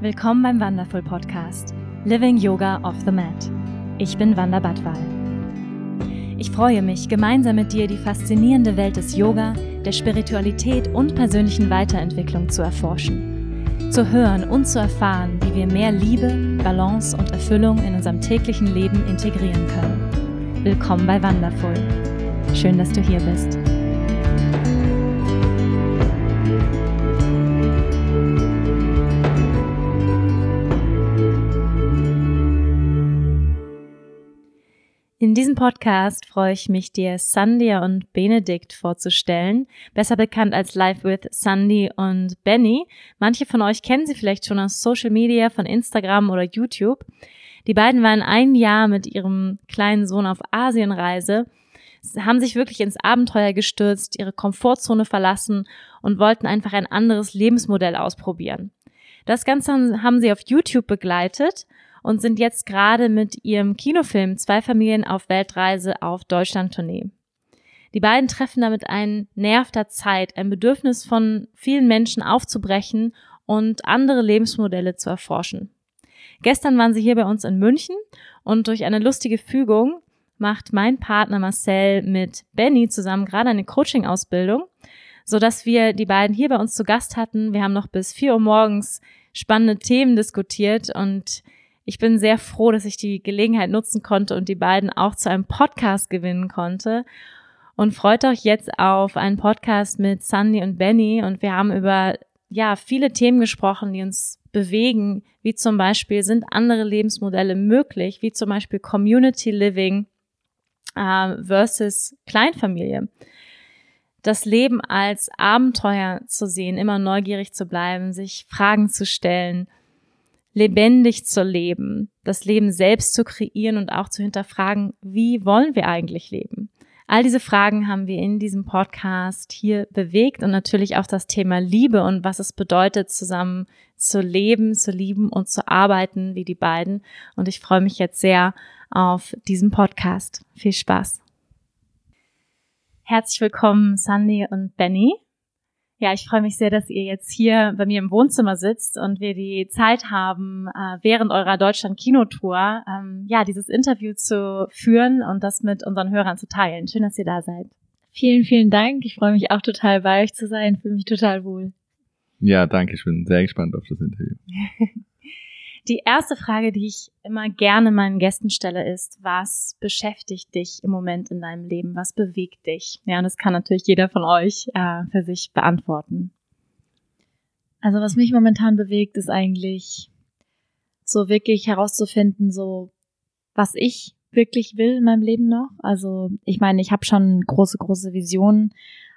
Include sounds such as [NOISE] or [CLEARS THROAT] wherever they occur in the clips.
Willkommen beim Wonderful Podcast Living Yoga off the Mat. Ich bin Wanda Badwal. Ich freue mich, gemeinsam mit dir die faszinierende Welt des Yoga, der Spiritualität und persönlichen Weiterentwicklung zu erforschen. Zu hören und zu erfahren, wie wir mehr Liebe, Balance und Erfüllung in unserem täglichen Leben integrieren können. Willkommen bei Wonderful. Schön, dass du hier bist. In diesem Podcast freue ich mich, dir Sandy und Benedikt vorzustellen, besser bekannt als Live with Sandy und Benny. Manche von euch kennen sie vielleicht schon aus Social Media, von Instagram oder YouTube. Die beiden waren ein Jahr mit ihrem kleinen Sohn auf Asienreise, haben sich wirklich ins Abenteuer gestürzt, ihre Komfortzone verlassen und wollten einfach ein anderes Lebensmodell ausprobieren. Das Ganze haben sie auf YouTube begleitet und sind jetzt gerade mit ihrem Kinofilm Zwei Familien auf Weltreise auf Deutschland-Tournee. Die beiden treffen damit einen Nerv der Zeit, ein Bedürfnis von vielen Menschen aufzubrechen und andere Lebensmodelle zu erforschen. Gestern waren sie hier bei uns in München und durch eine lustige Fügung macht mein Partner Marcel mit Benny zusammen gerade eine Coaching-Ausbildung, so dass wir die beiden hier bei uns zu Gast hatten. Wir haben noch bis vier Uhr morgens spannende Themen diskutiert und ich bin sehr froh, dass ich die Gelegenheit nutzen konnte und die beiden auch zu einem Podcast gewinnen konnte. Und freut euch jetzt auf einen Podcast mit Sandy und Benny. Und wir haben über, ja, viele Themen gesprochen, die uns bewegen, wie zum Beispiel sind andere Lebensmodelle möglich, wie zum Beispiel Community Living äh, versus Kleinfamilie. Das Leben als Abenteuer zu sehen, immer neugierig zu bleiben, sich Fragen zu stellen, lebendig zu leben, das Leben selbst zu kreieren und auch zu hinterfragen, wie wollen wir eigentlich leben? All diese Fragen haben wir in diesem Podcast hier bewegt und natürlich auch das Thema Liebe und was es bedeutet, zusammen zu leben, zu lieben und zu arbeiten wie die beiden. Und ich freue mich jetzt sehr auf diesen Podcast. Viel Spaß. Herzlich willkommen, Sandy und Benny. Ja, ich freue mich sehr, dass ihr jetzt hier bei mir im Wohnzimmer sitzt und wir die Zeit haben, äh, während eurer Deutschland-Kinotour, ähm, ja, dieses Interview zu führen und das mit unseren Hörern zu teilen. Schön, dass ihr da seid. Vielen, vielen Dank. Ich freue mich auch total bei euch zu sein, fühle mich total wohl. Ja, danke. Ich bin sehr gespannt auf das Interview. [LAUGHS] Die erste Frage, die ich immer gerne meinen Gästen stelle, ist, was beschäftigt dich im Moment in deinem Leben? Was bewegt dich? Ja, und das kann natürlich jeder von euch äh, für sich beantworten. Also was mich momentan bewegt, ist eigentlich so wirklich herauszufinden, so was ich wirklich will in meinem Leben noch. Also ich meine, ich habe schon große, große Visionen,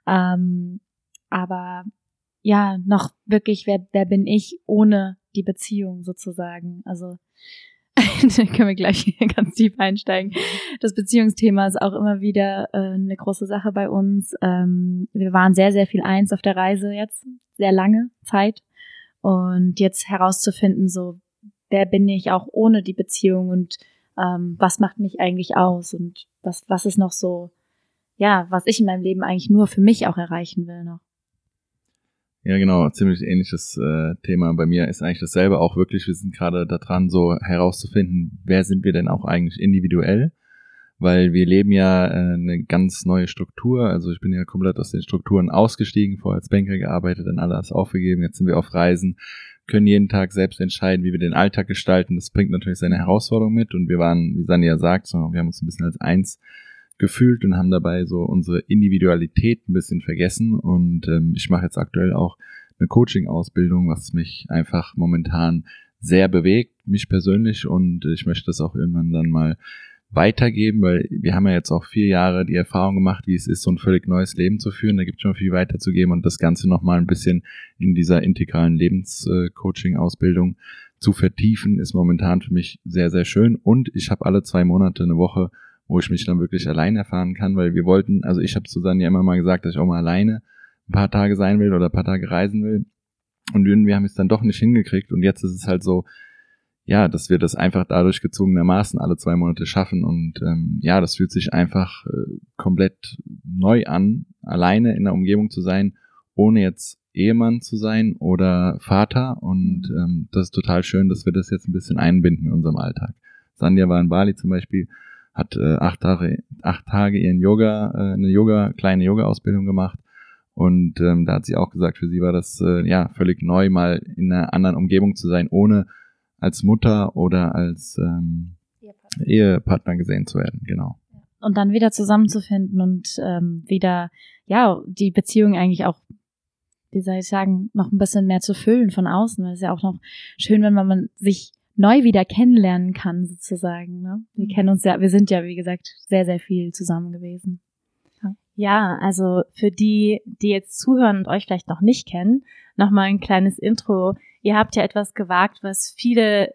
ähm, aber ja, noch wirklich, wer, wer bin ich ohne die Beziehung sozusagen. Also [LAUGHS] da können wir gleich [LAUGHS] ganz tief einsteigen. Das Beziehungsthema ist auch immer wieder äh, eine große Sache bei uns. Ähm, wir waren sehr, sehr viel eins auf der Reise jetzt, sehr lange Zeit. Und jetzt herauszufinden, so, wer bin ich auch ohne die Beziehung und ähm, was macht mich eigentlich aus und was, was ist noch so, ja, was ich in meinem Leben eigentlich nur für mich auch erreichen will noch. Ja, genau, ziemlich ähnliches äh, Thema. Bei mir ist eigentlich dasselbe auch wirklich, wir sind gerade daran, so herauszufinden, wer sind wir denn auch eigentlich individuell? Weil wir leben ja äh, eine ganz neue Struktur. Also ich bin ja komplett aus den Strukturen ausgestiegen, vorher als Banker gearbeitet, dann alles aufgegeben, jetzt sind wir auf Reisen, können jeden Tag selbst entscheiden, wie wir den Alltag gestalten. Das bringt natürlich seine Herausforderung mit und wir waren, wie Sanja sagt, so, wir haben uns ein bisschen als eins gefühlt und haben dabei so unsere Individualität ein bisschen vergessen. Und ähm, ich mache jetzt aktuell auch eine Coaching-Ausbildung, was mich einfach momentan sehr bewegt, mich persönlich. Und ich möchte das auch irgendwann dann mal weitergeben, weil wir haben ja jetzt auch vier Jahre die Erfahrung gemacht, wie es ist, so ein völlig neues Leben zu führen. Da gibt es schon viel weiterzugeben und das Ganze nochmal ein bisschen in dieser integralen Lebenscoaching-Ausbildung zu vertiefen, ist momentan für mich sehr, sehr schön. Und ich habe alle zwei Monate eine Woche wo ich mich dann wirklich allein erfahren kann, weil wir wollten, also ich habe Susanne ja immer mal gesagt, dass ich auch mal alleine ein paar Tage sein will oder ein paar Tage reisen will. Und wir haben es dann doch nicht hingekriegt. Und jetzt ist es halt so, ja, dass wir das einfach dadurch gezwungenermaßen alle zwei Monate schaffen. Und ähm, ja, das fühlt sich einfach äh, komplett neu an, alleine in der Umgebung zu sein, ohne jetzt Ehemann zu sein oder Vater und Mhm. ähm, das ist total schön, dass wir das jetzt ein bisschen einbinden in unserem Alltag. Sandja war in Bali zum Beispiel, hat äh, acht Tage, acht Tage ihren Yoga, äh, eine Yoga, kleine Yoga-Ausbildung gemacht und ähm, da hat sie auch gesagt, für sie war das äh, ja völlig neu, mal in einer anderen Umgebung zu sein, ohne als Mutter oder als ähm, Ehepartner gesehen zu werden. Genau. Und dann wieder zusammenzufinden und ähm, wieder, ja, die Beziehung eigentlich auch, wie soll ich sagen, noch ein bisschen mehr zu füllen von außen. Weil es ist ja auch noch schön, wenn man sich neu wieder kennenlernen kann, sozusagen. Ne? Wir Mhm. kennen uns ja, wir sind ja, wie gesagt, sehr, sehr viel zusammen gewesen. Ja, also für die, die jetzt zuhören und euch vielleicht noch nicht kennen, nochmal ein kleines Intro. Ihr habt ja etwas gewagt, was viele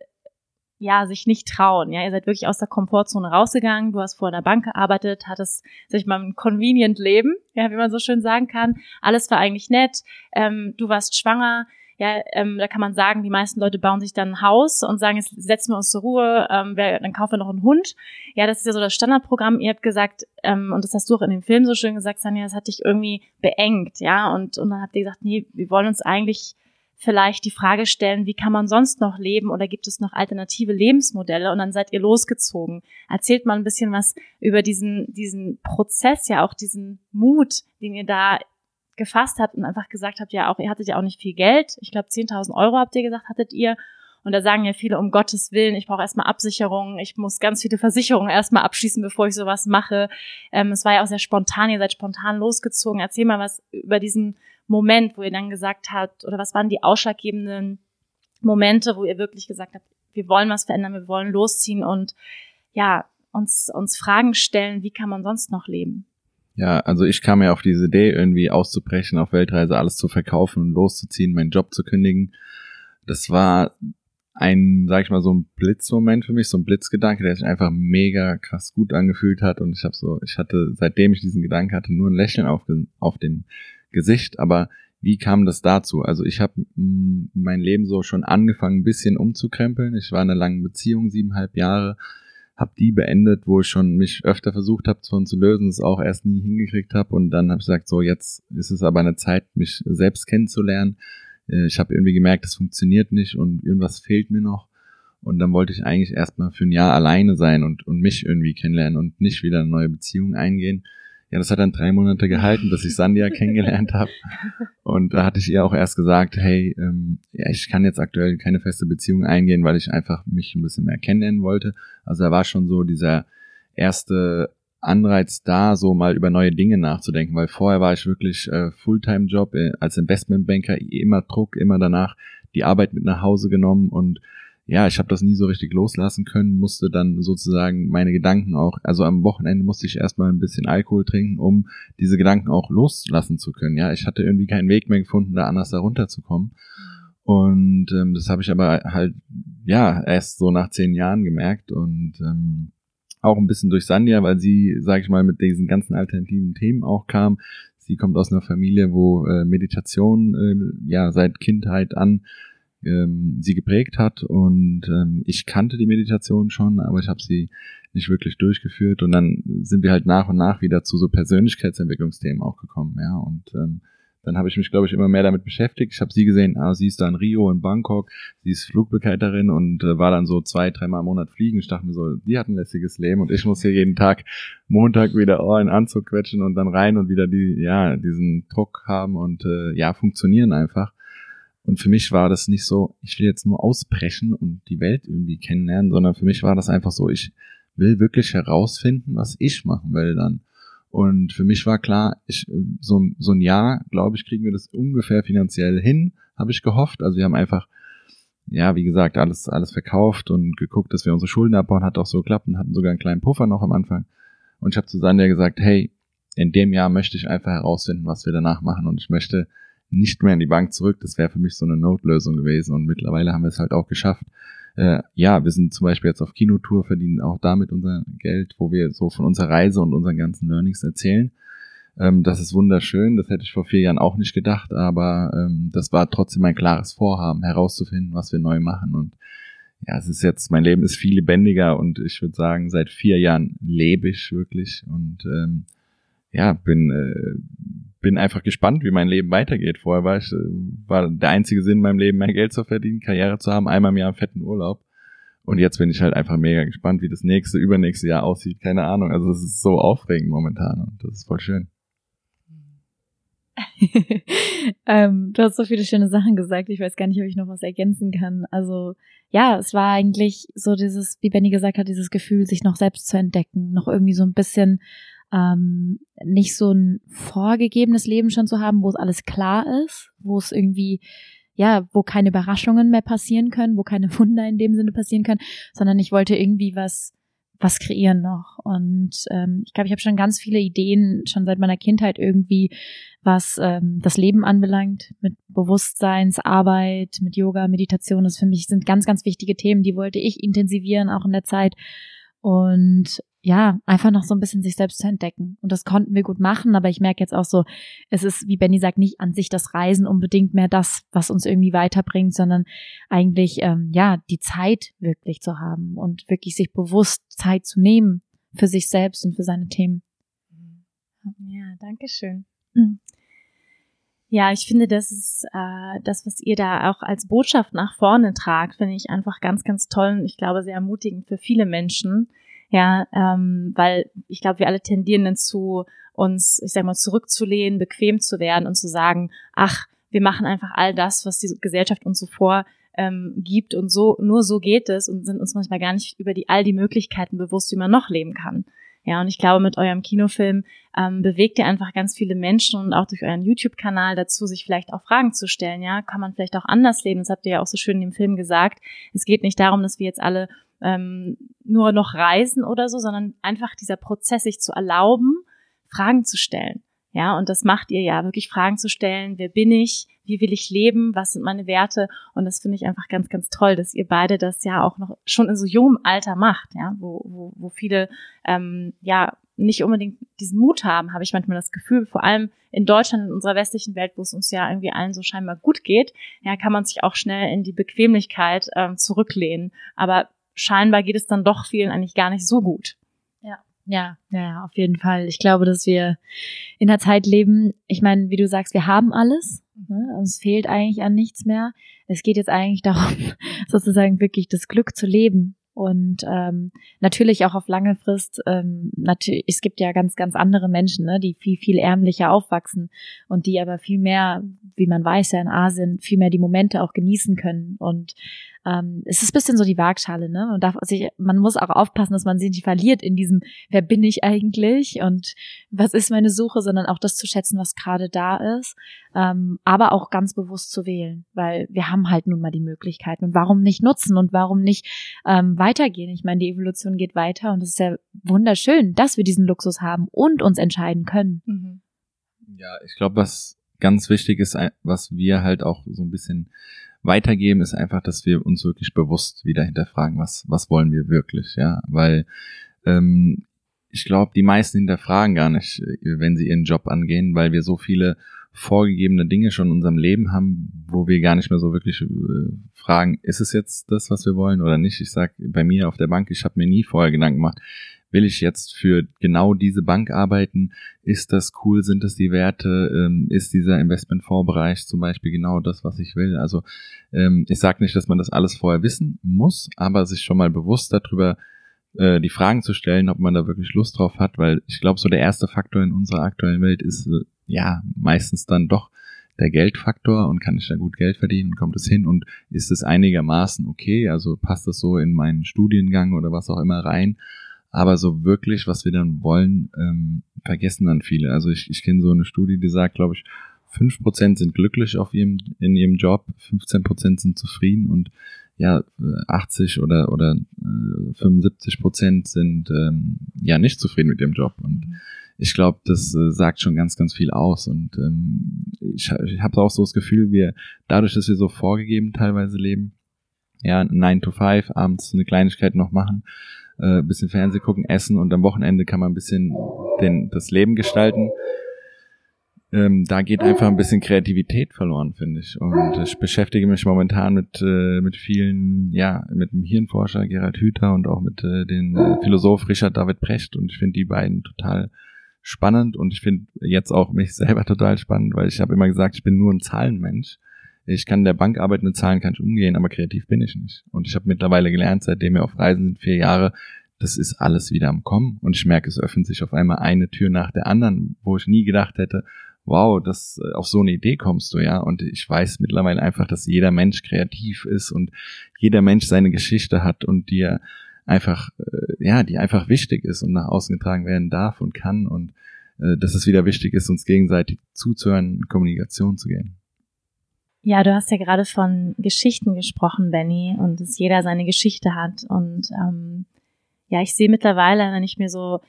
ja sich nicht trauen. Ja, ihr seid wirklich aus der Komfortzone rausgegangen. Du hast vor einer Bank gearbeitet, hattest, sag ich mal, ein convenient Leben, ja, wie man so schön sagen kann. Alles war eigentlich nett. Ähm, du warst schwanger. Ja, ähm, da kann man sagen, die meisten Leute bauen sich dann ein Haus und sagen, jetzt setzen wir uns zur Ruhe, ähm, wer, dann kaufen wir noch einen Hund. Ja, das ist ja so das Standardprogramm. Ihr habt gesagt, ähm, und das hast du auch in dem Film so schön gesagt, Sanja, das hat dich irgendwie beengt, ja, und, und dann habt ihr gesagt, nee, wir wollen uns eigentlich vielleicht die Frage stellen, wie kann man sonst noch leben oder gibt es noch alternative Lebensmodelle? Und dann seid ihr losgezogen. Erzählt mal ein bisschen was über diesen, diesen Prozess, ja auch diesen Mut, den ihr da gefasst habt und einfach gesagt habt, ja auch, ihr hattet ja auch nicht viel Geld. Ich glaube, 10.000 Euro habt ihr gesagt, hattet ihr. Und da sagen ja viele, um Gottes Willen, ich brauche erstmal Absicherung, ich muss ganz viele Versicherungen erstmal abschließen, bevor ich sowas mache. Ähm, es war ja auch sehr spontan, ihr seid spontan losgezogen. Erzähl mal was über diesen Moment, wo ihr dann gesagt habt, oder was waren die ausschlaggebenden Momente, wo ihr wirklich gesagt habt, wir wollen was verändern, wir wollen losziehen und ja, uns, uns Fragen stellen, wie kann man sonst noch leben? Ja, also ich kam ja auf diese Idee, irgendwie auszubrechen, auf Weltreise alles zu verkaufen und loszuziehen, meinen Job zu kündigen. Das war ein, sag ich mal, so ein Blitzmoment für mich, so ein Blitzgedanke, der sich einfach mega krass gut angefühlt hat. Und ich habe so, ich hatte, seitdem ich diesen Gedanken hatte, nur ein Lächeln auf, auf dem Gesicht. Aber wie kam das dazu? Also ich habe mein Leben so schon angefangen, ein bisschen umzukrempeln. Ich war in einer langen Beziehung, siebeneinhalb Jahre, habe die beendet, wo ich schon mich öfter versucht habe, von zu lösen, es auch erst nie hingekriegt habe. Und dann habe ich gesagt, so jetzt ist es aber eine Zeit, mich selbst kennenzulernen. Ich habe irgendwie gemerkt, es funktioniert nicht und irgendwas fehlt mir noch. Und dann wollte ich eigentlich erstmal für ein Jahr alleine sein und, und mich irgendwie kennenlernen und nicht wieder eine neue Beziehung eingehen. Ja, das hat dann drei Monate gehalten, bis ich Sandia [LAUGHS] kennengelernt habe. Und da hatte ich ihr auch erst gesagt, hey, ähm, ja, ich kann jetzt aktuell keine feste Beziehung eingehen, weil ich einfach mich ein bisschen mehr kennenlernen wollte. Also da war schon so dieser erste Anreiz da, so mal über neue Dinge nachzudenken, weil vorher war ich wirklich äh, Fulltime-Job äh, als Investmentbanker, immer Druck, immer danach die Arbeit mit nach Hause genommen und ja, ich habe das nie so richtig loslassen können, musste dann sozusagen meine Gedanken auch, also am Wochenende musste ich erstmal ein bisschen Alkohol trinken, um diese Gedanken auch loslassen zu können. Ja, ich hatte irgendwie keinen Weg mehr gefunden, da anders da runterzukommen. Und ähm, das habe ich aber halt, ja, erst so nach zehn Jahren gemerkt und ähm, auch ein bisschen durch Sandia, weil sie, sage ich mal, mit diesen ganzen alternativen Themen auch kam. Sie kommt aus einer Familie, wo äh, Meditation äh, ja seit Kindheit an ähm, sie geprägt hat und ähm, ich kannte die Meditation schon, aber ich habe sie nicht wirklich durchgeführt und dann sind wir halt nach und nach wieder zu so Persönlichkeitsentwicklungsthemen auch gekommen, ja und ähm, dann habe ich mich, glaube ich, immer mehr damit beschäftigt. Ich habe sie gesehen, ah, sie ist da in Rio, in Bangkok, sie ist Flugbegleiterin und äh, war dann so zwei, dreimal im Monat fliegen. Ich dachte mir so, die hat ein lässiges Leben und ich muss hier jeden Tag Montag wieder oh, in Anzug quetschen und dann rein und wieder die, ja, diesen Druck haben und äh, ja, funktionieren einfach. Und für mich war das nicht so, ich will jetzt nur ausbrechen und die Welt irgendwie kennenlernen, sondern für mich war das einfach so, ich will wirklich herausfinden, was ich machen will dann. Und für mich war klar, ich, so, so ein Jahr, glaube ich, kriegen wir das ungefähr finanziell hin, habe ich gehofft. Also wir haben einfach, ja, wie gesagt, alles, alles verkauft und geguckt, dass wir unsere Schulden abbauen, hat auch so geklappt und hatten sogar einen kleinen Puffer noch am Anfang. Und ich habe zu Sandra gesagt, hey, in dem Jahr möchte ich einfach herausfinden, was wir danach machen und ich möchte nicht mehr in die Bank zurück. Das wäre für mich so eine Notlösung gewesen und mittlerweile haben wir es halt auch geschafft. Äh, ja, wir sind zum Beispiel jetzt auf Kinotour, verdienen auch damit unser Geld, wo wir so von unserer Reise und unseren ganzen Learnings erzählen. Ähm, das ist wunderschön, das hätte ich vor vier Jahren auch nicht gedacht, aber ähm, das war trotzdem ein klares Vorhaben, herauszufinden, was wir neu machen. Und ja, es ist jetzt, mein Leben ist viel lebendiger und ich würde sagen, seit vier Jahren lebe ich wirklich und ähm, ja, bin, äh, bin einfach gespannt, wie mein Leben weitergeht. Vorher war ich, äh, war der einzige Sinn in meinem Leben, mehr Geld zu verdienen, Karriere zu haben, einmal im Jahr einen fetten Urlaub. Und jetzt bin ich halt einfach mega gespannt, wie das nächste, übernächste Jahr aussieht. Keine Ahnung. Also es ist so aufregend momentan und das ist voll schön. [LAUGHS] ähm, du hast so viele schöne Sachen gesagt. Ich weiß gar nicht, ob ich noch was ergänzen kann. Also ja, es war eigentlich so dieses, wie Benny gesagt hat, dieses Gefühl, sich noch selbst zu entdecken, noch irgendwie so ein bisschen ähm, nicht so ein vorgegebenes Leben schon zu haben, wo es alles klar ist, wo es irgendwie ja, wo keine Überraschungen mehr passieren können, wo keine [LAUGHS] Wunder in dem Sinne passieren können, sondern ich wollte irgendwie was was kreieren noch. Und ähm, ich glaube, ich habe schon ganz viele Ideen schon seit meiner Kindheit irgendwie, was ähm, das Leben anbelangt, mit Bewusstseinsarbeit, mit Yoga, Meditation. Das für mich sind ganz, ganz wichtige Themen, die wollte ich intensivieren, auch in der Zeit. Und ja, einfach noch so ein bisschen sich selbst zu entdecken. Und das konnten wir gut machen, aber ich merke jetzt auch so, es ist, wie Benny sagt, nicht an sich das Reisen unbedingt mehr das, was uns irgendwie weiterbringt, sondern eigentlich, ähm, ja, die Zeit wirklich zu haben und wirklich sich bewusst Zeit zu nehmen für sich selbst und für seine Themen. Ja, danke schön. Mhm. Ja, ich finde, das ist äh, das, was ihr da auch als Botschaft nach vorne tragt, finde ich einfach ganz, ganz toll und ich glaube sehr ermutigend für viele Menschen ja, ähm, weil ich glaube, wir alle tendieren dazu, uns, ich sag mal, zurückzulehnen, bequem zu werden und zu sagen, ach, wir machen einfach all das, was die Gesellschaft uns so vor ähm, gibt und so nur so geht es und sind uns manchmal gar nicht über die all die Möglichkeiten bewusst, wie man noch leben kann. Ja, und ich glaube, mit eurem Kinofilm ähm, bewegt ihr einfach ganz viele Menschen und auch durch euren YouTube-Kanal dazu, sich vielleicht auch Fragen zu stellen. Ja, kann man vielleicht auch anders leben? Das habt ihr ja auch so schön in dem Film gesagt. Es geht nicht darum, dass wir jetzt alle ähm, nur noch reisen oder so, sondern einfach dieser Prozess, sich zu erlauben, Fragen zu stellen. Ja, und das macht ihr ja, wirklich Fragen zu stellen, wer bin ich, wie will ich leben, was sind meine Werte und das finde ich einfach ganz, ganz toll, dass ihr beide das ja auch noch schon in so jungem Alter macht, ja, wo, wo, wo viele ähm, ja nicht unbedingt diesen Mut haben, habe ich manchmal das Gefühl, vor allem in Deutschland, in unserer westlichen Welt, wo es uns ja irgendwie allen so scheinbar gut geht, ja, kann man sich auch schnell in die Bequemlichkeit ähm, zurücklehnen. Aber scheinbar geht es dann doch vielen eigentlich gar nicht so gut. Ja. Ja, ja, auf jeden Fall. Ich glaube, dass wir in einer Zeit leben, ich meine, wie du sagst, wir haben alles. Ne? Uns fehlt eigentlich an nichts mehr. Es geht jetzt eigentlich [LAUGHS] darum, sozusagen wirklich das Glück zu leben. Und ähm, natürlich auch auf lange Frist, ähm, natürlich, es gibt ja ganz, ganz andere Menschen, ne, die viel, viel ärmlicher aufwachsen und die aber viel mehr, wie man weiß ja in Asien, viel mehr die Momente auch genießen können. Und ähm, es ist ein bisschen so die Waagschale, ne? Man darf sich, man muss auch aufpassen, dass man sich nicht verliert in diesem, wer bin ich eigentlich und was ist meine Suche, sondern auch das zu schätzen, was gerade da ist, ähm, aber auch ganz bewusst zu wählen, weil wir haben halt nun mal die Möglichkeiten und warum nicht nutzen und warum nicht ähm, weitergehen? Ich meine, die Evolution geht weiter und es ist ja wunderschön, dass wir diesen Luxus haben und uns entscheiden können. Mhm. Ja, ich glaube, was ganz wichtig ist, was wir halt auch so ein bisschen weitergeben, ist einfach, dass wir uns wirklich bewusst wieder hinterfragen, was, was wollen wir wirklich, ja, weil ähm, ich glaube, die meisten hinterfragen gar nicht, wenn sie ihren Job angehen, weil wir so viele vorgegebene Dinge schon in unserem Leben haben, wo wir gar nicht mehr so wirklich äh, fragen, ist es jetzt das, was wir wollen oder nicht? Ich sag bei mir auf der Bank, ich habe mir nie vorher Gedanken gemacht, will ich jetzt für genau diese Bank arbeiten? Ist das cool? Sind das die Werte? Ähm, ist dieser Investmentfondsbereich zum Beispiel genau das, was ich will? Also ähm, ich sage nicht, dass man das alles vorher wissen muss, aber sich schon mal bewusst darüber äh, die Fragen zu stellen, ob man da wirklich Lust drauf hat, weil ich glaube, so der erste Faktor in unserer aktuellen Welt ist äh, ja meistens dann doch der Geldfaktor und kann ich da gut Geld verdienen, kommt es hin und ist es einigermaßen okay, also passt das so in meinen Studiengang oder was auch immer rein aber so wirklich, was wir dann wollen, ähm, vergessen dann viele. Also ich, ich kenne so eine Studie, die sagt, glaube ich, fünf Prozent sind glücklich auf ihrem, in ihrem Job, 15% sind zufrieden und ja, 80 oder, oder äh, 75 Prozent sind ähm, ja nicht zufrieden mit ihrem Job. Und ich glaube, das äh, sagt schon ganz, ganz viel aus. Und ähm, ich, ich habe auch so das Gefühl, wir, dadurch, dass wir so vorgegeben teilweise leben, ja, 9 to 5, abends eine Kleinigkeit noch machen, äh, bisschen Fernseh gucken, essen und am Wochenende kann man ein bisschen den, das Leben gestalten. Ähm, da geht einfach ein bisschen Kreativität verloren, finde ich. Und ich beschäftige mich momentan mit, äh, mit vielen, ja, mit dem Hirnforscher Gerhard Hüther und auch mit äh, dem äh, Philosoph Richard David Precht. Und ich finde die beiden total spannend und ich finde jetzt auch mich [LAUGHS] selber total spannend, weil ich habe immer gesagt, ich bin nur ein Zahlenmensch. Ich kann der Bank arbeiten mit Zahlen, kann ich umgehen, aber kreativ bin ich nicht. Und ich habe mittlerweile gelernt, seitdem wir auf Reisen sind, vier Jahre, das ist alles wieder am Kommen. Und ich merke, es öffnet sich auf einmal eine Tür nach der anderen, wo ich nie gedacht hätte, wow, das äh, auf so eine Idee kommst du, ja. Und ich weiß mittlerweile einfach, dass jeder Mensch kreativ ist und jeder Mensch seine Geschichte hat und dir einfach, äh, ja, die einfach wichtig ist und nach außen getragen werden darf und kann und äh, dass es wieder wichtig ist, uns gegenseitig zuzuhören, in Kommunikation zu gehen. Ja, du hast ja gerade von Geschichten gesprochen, Benny, und dass jeder seine Geschichte hat. Und ähm, ja, ich sehe mittlerweile, wenn ich mir so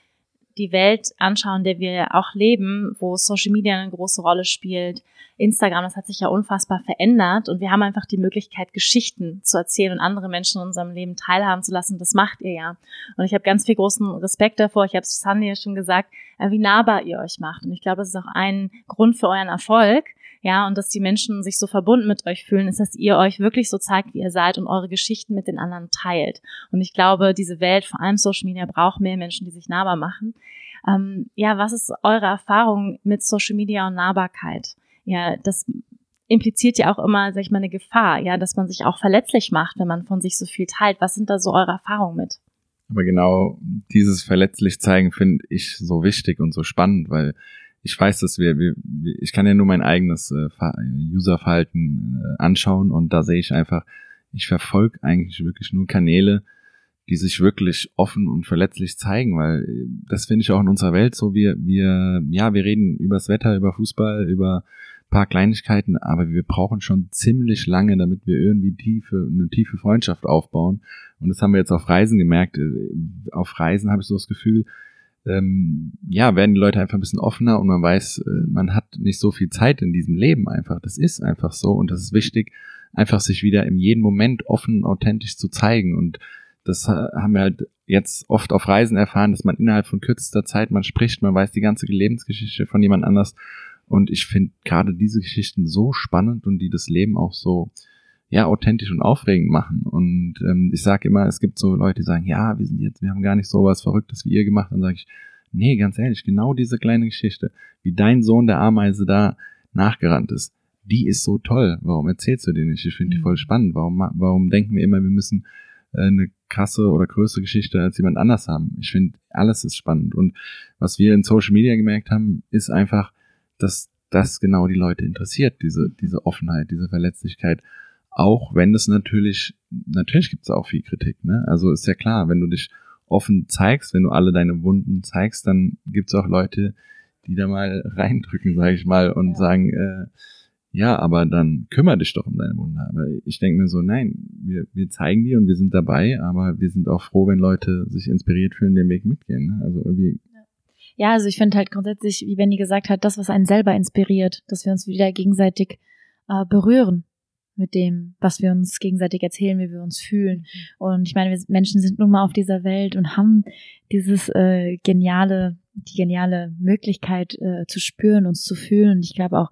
die Welt anschaue, in der wir auch leben, wo Social Media eine große Rolle spielt, Instagram, das hat sich ja unfassbar verändert und wir haben einfach die Möglichkeit, Geschichten zu erzählen und andere Menschen in unserem Leben teilhaben zu lassen. Das macht ihr ja. Und ich habe ganz viel großen Respekt davor. Ich habe es Sandy ja schon gesagt, äh, wie nahbar ihr euch macht. Und ich glaube, das ist auch ein Grund für euren Erfolg, ja, und dass die Menschen sich so verbunden mit euch fühlen, ist, dass ihr euch wirklich so zeigt, wie ihr seid und eure Geschichten mit den anderen teilt. Und ich glaube, diese Welt, vor allem Social Media, braucht mehr Menschen, die sich nahbar machen. Ähm, ja, was ist eure Erfahrung mit Social Media und Nahbarkeit? Ja, das impliziert ja auch immer, sag ich mal, eine Gefahr, ja, dass man sich auch verletzlich macht, wenn man von sich so viel teilt. Was sind da so eure Erfahrungen mit? Aber genau dieses verletzlich zeigen finde ich so wichtig und so spannend, weil ich weiß, dass wir, wir ich kann ja nur mein eigenes äh, Userverhalten äh, anschauen und da sehe ich einfach, ich verfolge eigentlich wirklich nur Kanäle, die sich wirklich offen und verletzlich zeigen, weil äh, das finde ich auch in unserer Welt so. Wir, wir, ja, wir reden übers Wetter, über Fußball, über paar Kleinigkeiten, aber wir brauchen schon ziemlich lange, damit wir irgendwie tiefe, eine tiefe Freundschaft aufbauen. Und das haben wir jetzt auf Reisen gemerkt. Äh, auf Reisen habe ich so das Gefühl, ähm, ja, werden die Leute einfach ein bisschen offener und man weiß, äh, man hat nicht so viel Zeit in diesem Leben einfach. Das ist einfach so und das ist wichtig, einfach sich wieder in jedem Moment offen, authentisch zu zeigen und das haben wir halt jetzt oft auf Reisen erfahren, dass man innerhalb von kürzester Zeit, man spricht, man weiß die ganze Lebensgeschichte von jemand anders und ich finde gerade diese Geschichten so spannend und die das Leben auch so ja authentisch und aufregend machen. Und ähm, ich sage immer, es gibt so Leute, die sagen, ja, wir sind jetzt, wir haben gar nicht so was Verrücktes wie ihr gemacht. Dann sage ich, nee, ganz ehrlich, genau diese kleine Geschichte, wie dein Sohn der Ameise da nachgerannt ist, die ist so toll. Warum erzählst du die nicht? Ich finde mhm. die voll spannend. Warum, warum denken wir immer, wir müssen äh, eine krasse oder größere Geschichte als jemand anders haben? Ich finde, alles ist spannend. Und was wir in Social Media gemerkt haben, ist einfach, dass das genau die Leute interessiert, diese, diese Offenheit, diese Verletzlichkeit. Auch wenn es natürlich, natürlich gibt es auch viel Kritik, ne? Also ist ja klar, wenn du dich offen zeigst, wenn du alle deine Wunden zeigst, dann gibt es auch Leute, die da mal [LAUGHS] reindrücken, sage ich mal, und ja. sagen, äh, ja, aber dann kümmere dich doch um deine Wunden. Aber ich denke mir so, nein, wir, wir zeigen die und wir sind dabei, aber wir sind auch froh, wenn Leute sich inspiriert fühlen, den Weg mitgehen. Ne? Also irgendwie ja, also ich finde halt grundsätzlich, wie Benny gesagt hat, das, was einen selber inspiriert, dass wir uns wieder gegenseitig äh, berühren mit dem, was wir uns gegenseitig erzählen, wie wir uns fühlen. Mhm. Und ich meine, wir Menschen sind nun mal auf dieser Welt und haben dieses äh, geniale, die geniale Möglichkeit äh, zu spüren, uns zu fühlen. Und ich glaube auch,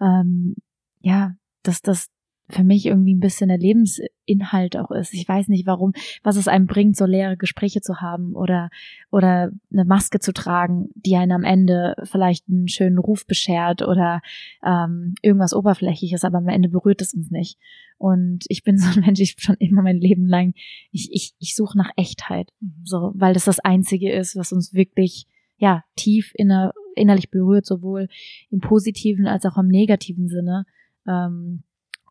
ähm, ja, dass das für mich irgendwie ein bisschen der Lebensinhalt auch ist. Ich weiß nicht, warum, was es einem bringt, so leere Gespräche zu haben oder, oder eine Maske zu tragen, die einen am Ende vielleicht einen schönen Ruf beschert oder ähm, irgendwas Oberflächliches, aber am Ende berührt es uns nicht. Und ich bin [LAUGHS] so ein Mensch, ich schon immer mein Leben lang, ich, ich, ich suche nach Echtheit, mhm. so, weil das das Einzige ist, was uns wirklich, ja, tief inner, innerlich berührt, sowohl im positiven als auch im negativen Sinne. Ähm,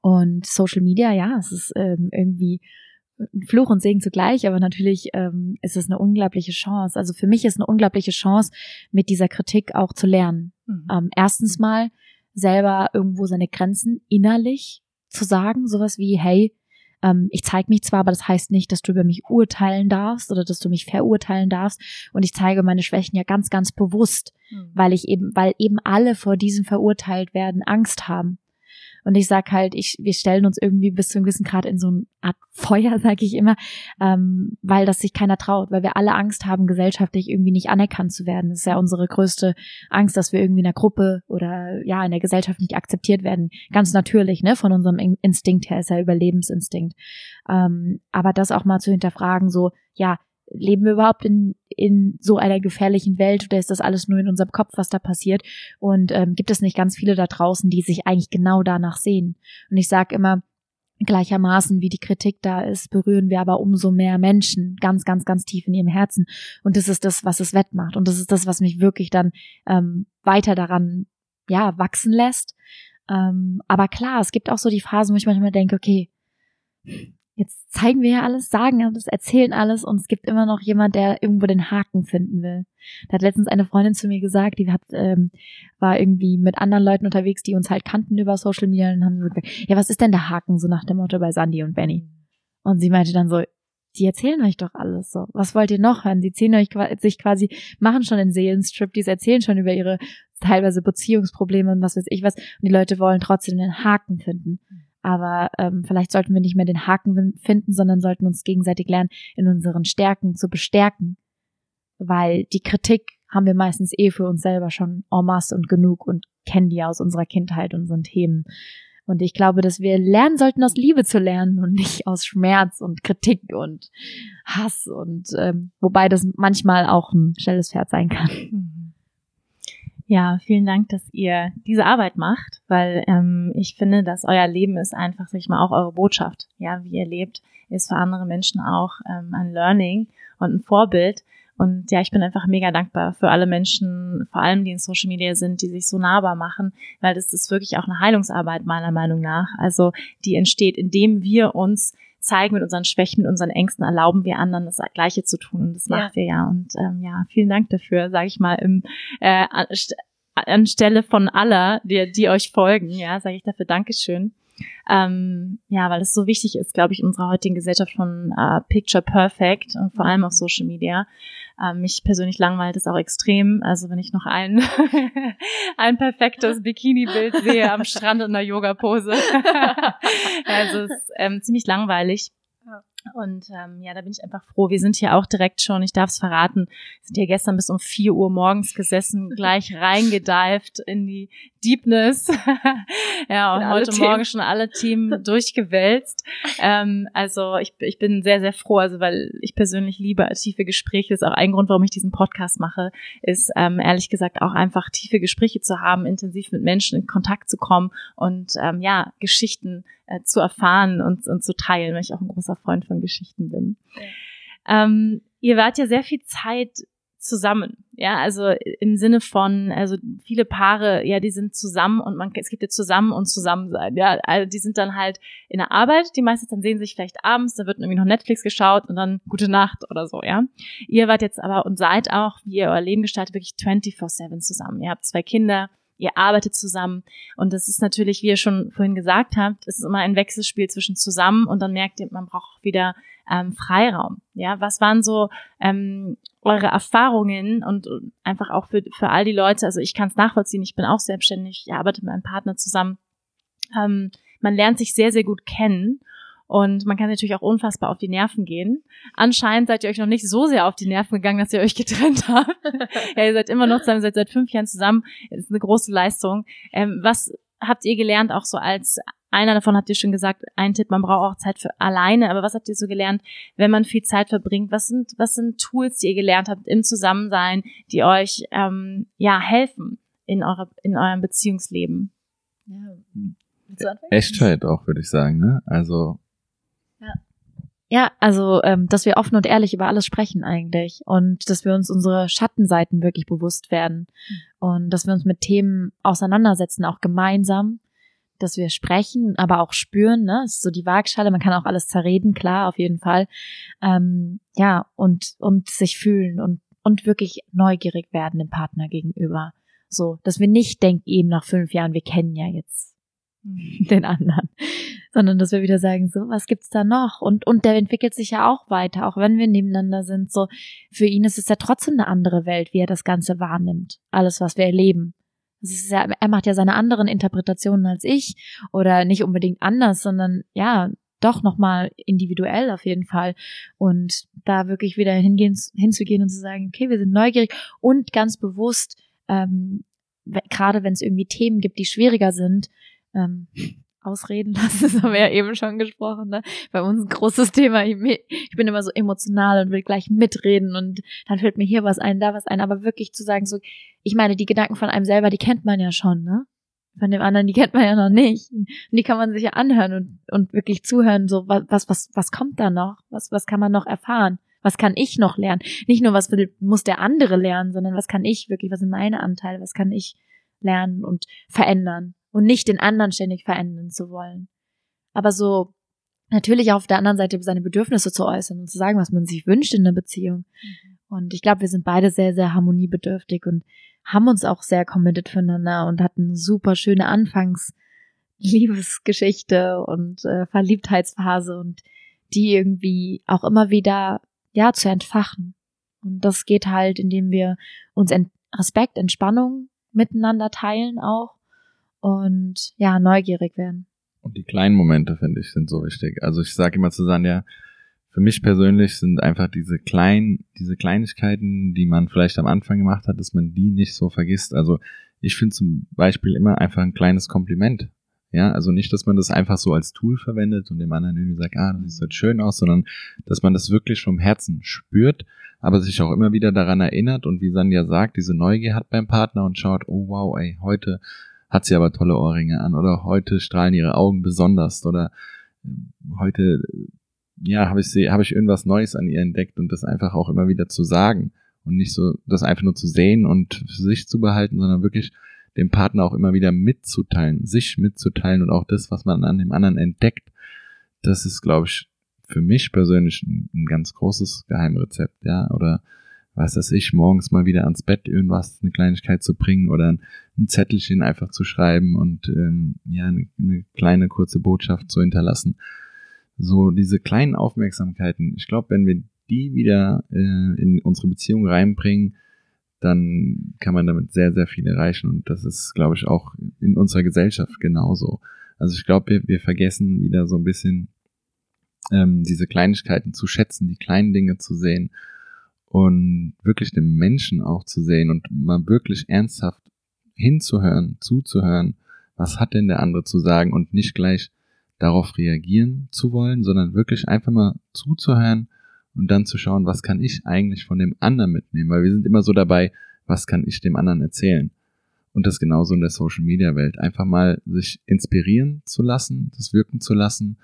und Social Media, ja, es ist ähm, irgendwie Fluch und Segen zugleich, aber natürlich ähm, ist es eine unglaubliche Chance. Also für mich ist eine unglaubliche Chance, mit dieser Kritik auch zu lernen. Mhm. Ähm, erstens mal selber irgendwo seine Grenzen innerlich zu sagen, sowas wie, hey, ähm, ich zeige mich zwar, aber das heißt nicht, dass du über mich urteilen darfst oder dass du mich verurteilen darfst. Und ich zeige meine Schwächen ja ganz, ganz bewusst, mhm. weil ich eben, weil eben alle vor diesem verurteilt werden Angst haben. Und ich sag halt, ich, wir stellen uns irgendwie bis zu einem gewissen Grad in so eine Art Feuer, [LAUGHS] sage ich immer, ähm, weil das sich keiner traut, weil wir alle Angst haben, gesellschaftlich irgendwie nicht anerkannt zu werden. Das ist ja unsere größte Angst, dass wir irgendwie in der Gruppe oder ja in der Gesellschaft nicht akzeptiert werden. Ganz natürlich, ne? Von unserem Instinkt her ist ja Überlebensinstinkt. Ähm, aber das auch mal zu hinterfragen, so ja, leben wir überhaupt in, in so einer gefährlichen Welt oder ist das alles nur in unserem Kopf, was da passiert? Und ähm, gibt es nicht ganz viele da draußen, die sich eigentlich genau danach sehen? Und ich sage immer, gleichermaßen wie die Kritik da ist, berühren wir aber umso mehr Menschen ganz, ganz, ganz tief in ihrem Herzen. Und das ist das, was es wettmacht. Und das ist das, was mich wirklich dann ähm, weiter daran ja wachsen lässt. Ähm, aber klar, es gibt auch so die Phasen, wo ich manchmal denke, okay, jetzt zeigen wir ja alles, sagen alles, erzählen alles und es gibt immer noch jemand, der irgendwo den Haken finden will. Da hat letztens eine Freundin zu mir gesagt, die hat, ähm, war irgendwie mit anderen Leuten unterwegs, die uns halt kannten über Social Media und haben gesagt, ja, was ist denn der Haken so nach dem Motto bei Sandy und Benny? Und sie meinte dann so, die erzählen euch doch alles so. Was wollt ihr noch hören? Die ziehen euch sich quasi, machen schon den Seelenstrip, die erzählen schon über ihre teilweise Beziehungsprobleme und was weiß ich was. Und die Leute wollen trotzdem den Haken finden. Aber ähm, vielleicht sollten wir nicht mehr den Haken finden, sondern sollten uns gegenseitig lernen, in unseren Stärken zu bestärken. Weil die Kritik haben wir meistens eh für uns selber schon en masse und genug und kennen die aus unserer Kindheit, unseren Themen. Und ich glaube, dass wir lernen sollten, aus Liebe zu lernen und nicht aus Schmerz und Kritik und Hass und ähm, wobei das manchmal auch ein schnelles Pferd sein kann. Ja, vielen Dank, dass ihr diese Arbeit macht, weil ähm, ich finde, dass euer Leben ist einfach, sag ich mal, auch eure Botschaft. Ja, wie ihr lebt, ist für andere Menschen auch ähm, ein Learning und ein Vorbild. Und ja, ich bin einfach mega dankbar für alle Menschen, vor allem die in Social Media sind, die sich so nahbar machen, weil das ist wirklich auch eine Heilungsarbeit meiner Meinung nach. Also die entsteht, indem wir uns zeigen mit unseren Schwächen, mit unseren Ängsten, erlauben wir anderen das Gleiche zu tun. Und das ja. macht ihr ja. Und ähm, ja, vielen Dank dafür, sage ich mal, im, äh, anstelle von aller, die, die euch folgen, ja, sage ich dafür Dankeschön. Ähm, ja, weil es so wichtig ist, glaube ich, in unserer heutigen Gesellschaft von äh, Picture Perfect und vor allem auf Social Media. Ähm, mich persönlich langweilt es auch extrem. Also wenn ich noch ein, [LAUGHS] ein perfektes Bikini-Bild sehe am Strand in einer Yoga-Pose. [LAUGHS] also es ist ähm, ziemlich langweilig. Und ähm, ja, da bin ich einfach froh. Wir sind hier auch direkt schon, ich darf es verraten, sind hier gestern bis um vier Uhr morgens gesessen, [LAUGHS] gleich reingedived in die Deepness. [LAUGHS] ja, und heute Themen. Morgen schon alle Themen [LAUGHS] durchgewälzt. Ähm, also ich, ich bin sehr, sehr froh, also weil ich persönlich liebe tiefe Gespräche. Das ist auch ein Grund, warum ich diesen Podcast mache, ist ähm, ehrlich gesagt auch einfach tiefe Gespräche zu haben, intensiv mit Menschen in Kontakt zu kommen und ähm, ja, Geschichten äh, zu erfahren und, und zu teilen, weil ich auch ein großer Freund von Geschichten bin. Ja. Ähm, ihr wart ja sehr viel Zeit zusammen. Ja, also im Sinne von, also viele Paare, ja, die sind zusammen und man, es gibt ja zusammen und zusammen sein. Ja, also die sind dann halt in der Arbeit, die meistens dann sehen sich vielleicht abends, da wird irgendwie noch Netflix geschaut und dann gute Nacht oder so, ja. Ihr wart jetzt aber und seid auch, wie ihr euer Leben gestaltet, wirklich 24-7 zusammen. Ihr habt zwei Kinder, ihr arbeitet zusammen. Und das ist natürlich, wie ihr schon vorhin gesagt habt, es ist immer ein Wechselspiel zwischen zusammen und dann merkt ihr, man braucht auch wieder ähm, Freiraum. Ja, was waren so ähm, eure Erfahrungen und, und einfach auch für, für all die Leute, also ich kann es nachvollziehen, ich bin auch selbstständig, ich arbeite mit meinem Partner zusammen. Ähm, man lernt sich sehr, sehr gut kennen und man kann natürlich auch unfassbar auf die Nerven gehen. Anscheinend seid ihr euch noch nicht so sehr auf die Nerven gegangen, dass ihr euch [LAUGHS] getrennt habt. ja, ihr seid immer noch zusammen, seid seit fünf Jahren zusammen. Das ist eine große Leistung. Ähm, was habt ihr gelernt, auch so als einer davon habt ihr schon gesagt, ein Tipp, man braucht auch Zeit für alleine, aber was habt ihr so gelernt, wenn man viel Zeit verbringt? Was sind, was sind Tools, die ihr gelernt habt im Zusammensein, die euch ähm, ja helfen in, eurer, in eurem Beziehungsleben? Ja. Echtheit auch, würde ich sagen, ne? Also ja, also, ähm, dass wir offen und ehrlich über alles sprechen eigentlich und dass wir uns unsere Schattenseiten wirklich bewusst werden und dass wir uns mit Themen auseinandersetzen, auch gemeinsam, dass wir sprechen, aber auch spüren, ne? Das ist so die Waagschale, man kann auch alles zerreden, klar, auf jeden Fall. Ähm, ja, und, und sich fühlen und, und wirklich neugierig werden dem Partner gegenüber. So, dass wir nicht denken, eben nach fünf Jahren, wir kennen ja jetzt [LAUGHS] den anderen, sondern dass wir wieder sagen, so, was gibt's da noch? Und, und der entwickelt sich ja auch weiter, auch wenn wir nebeneinander sind, so, für ihn ist es ja trotzdem eine andere Welt, wie er das Ganze wahrnimmt. Alles, was wir erleben. Es ist ja, er macht ja seine anderen Interpretationen als ich oder nicht unbedingt anders, sondern ja, doch nochmal individuell auf jeden Fall. Und da wirklich wieder hingehen, hinzugehen und zu sagen, okay, wir sind neugierig und ganz bewusst, ähm, gerade wenn es irgendwie Themen gibt, die schwieriger sind, ähm, ausreden [LAUGHS] lassen, das haben wir ja eben schon gesprochen, ne? Bei uns ein großes Thema. Ich, bin immer so emotional und will gleich mitreden und dann fällt mir hier was ein, da was ein, aber wirklich zu sagen, so, ich meine, die Gedanken von einem selber, die kennt man ja schon, ne? Von dem anderen, die [LAUGHS] kennt man ja noch nicht. Und die kann man sich ja anhören und, und wirklich zuhören, so, was, was, was kommt da noch? Was, was kann man noch erfahren? Was kann ich noch lernen? Nicht nur, was muss der andere lernen, sondern was kann ich wirklich, was sind meine Anteile, was kann ich lernen und verändern? Und nicht den anderen ständig verändern zu wollen. Aber so natürlich auch auf der anderen Seite seine Bedürfnisse zu äußern und zu sagen, was man sich wünscht in der Beziehung. Mhm. Und ich glaube, wir sind beide sehr, sehr harmoniebedürftig und haben uns auch sehr committed füreinander und hatten eine super schöne Anfangs-Liebesgeschichte und äh, Verliebtheitsphase und die irgendwie auch immer wieder, ja, zu entfachen. Und das geht halt, indem wir uns Respekt, Entspannung miteinander teilen auch und ja, neugierig werden. Und die kleinen Momente, finde ich, sind so wichtig. Also ich sage immer zu Sanja, für mich persönlich sind einfach diese kleinen, diese Kleinigkeiten, die man vielleicht am Anfang gemacht hat, dass man die nicht so vergisst. Also ich finde zum Beispiel immer einfach ein kleines Kompliment. Ja, also nicht, dass man das einfach so als Tool verwendet und dem anderen irgendwie sagt, ah, das sieht schön aus, sondern dass man das wirklich vom Herzen spürt, aber sich auch immer wieder daran erinnert und wie Sanja sagt, diese Neugier hat beim Partner und schaut, oh wow, ey, heute hat sie aber tolle Ohrringe an. Oder heute strahlen ihre Augen besonders. Oder äh, heute ja habe ich sie habe ich irgendwas Neues an ihr entdeckt und das einfach auch immer wieder zu sagen. Und nicht so das einfach nur zu sehen und für sich zu behalten, sondern wirklich dem Partner auch immer wieder mitzuteilen, sich mitzuteilen und auch das, was man an dem anderen entdeckt. Das ist, glaube ich, für mich persönlich ein, ein ganz großes Geheimrezept, ja, oder was weiß ich, morgens mal wieder ans Bett irgendwas, eine Kleinigkeit zu bringen oder ein, Zettelchen einfach zu schreiben und ähm, ja, eine, eine kleine kurze Botschaft zu hinterlassen. So diese kleinen Aufmerksamkeiten, ich glaube, wenn wir die wieder äh, in unsere Beziehung reinbringen, dann kann man damit sehr, sehr viel erreichen. Und das ist, glaube ich, auch in unserer Gesellschaft genauso. Also ich glaube, wir, wir vergessen wieder so ein bisschen ähm, diese Kleinigkeiten zu schätzen, die kleinen Dinge zu sehen und wirklich den Menschen auch zu sehen und mal wirklich ernsthaft hinzuhören, zuzuhören, was hat denn der andere zu sagen und nicht gleich darauf reagieren zu wollen, sondern wirklich einfach mal zuzuhören und dann zu schauen, was kann ich eigentlich von dem anderen mitnehmen, weil wir sind immer so dabei, was kann ich dem anderen erzählen. Und das genauso in der Social Media Welt. Einfach mal sich inspirieren zu lassen, das wirken zu lassen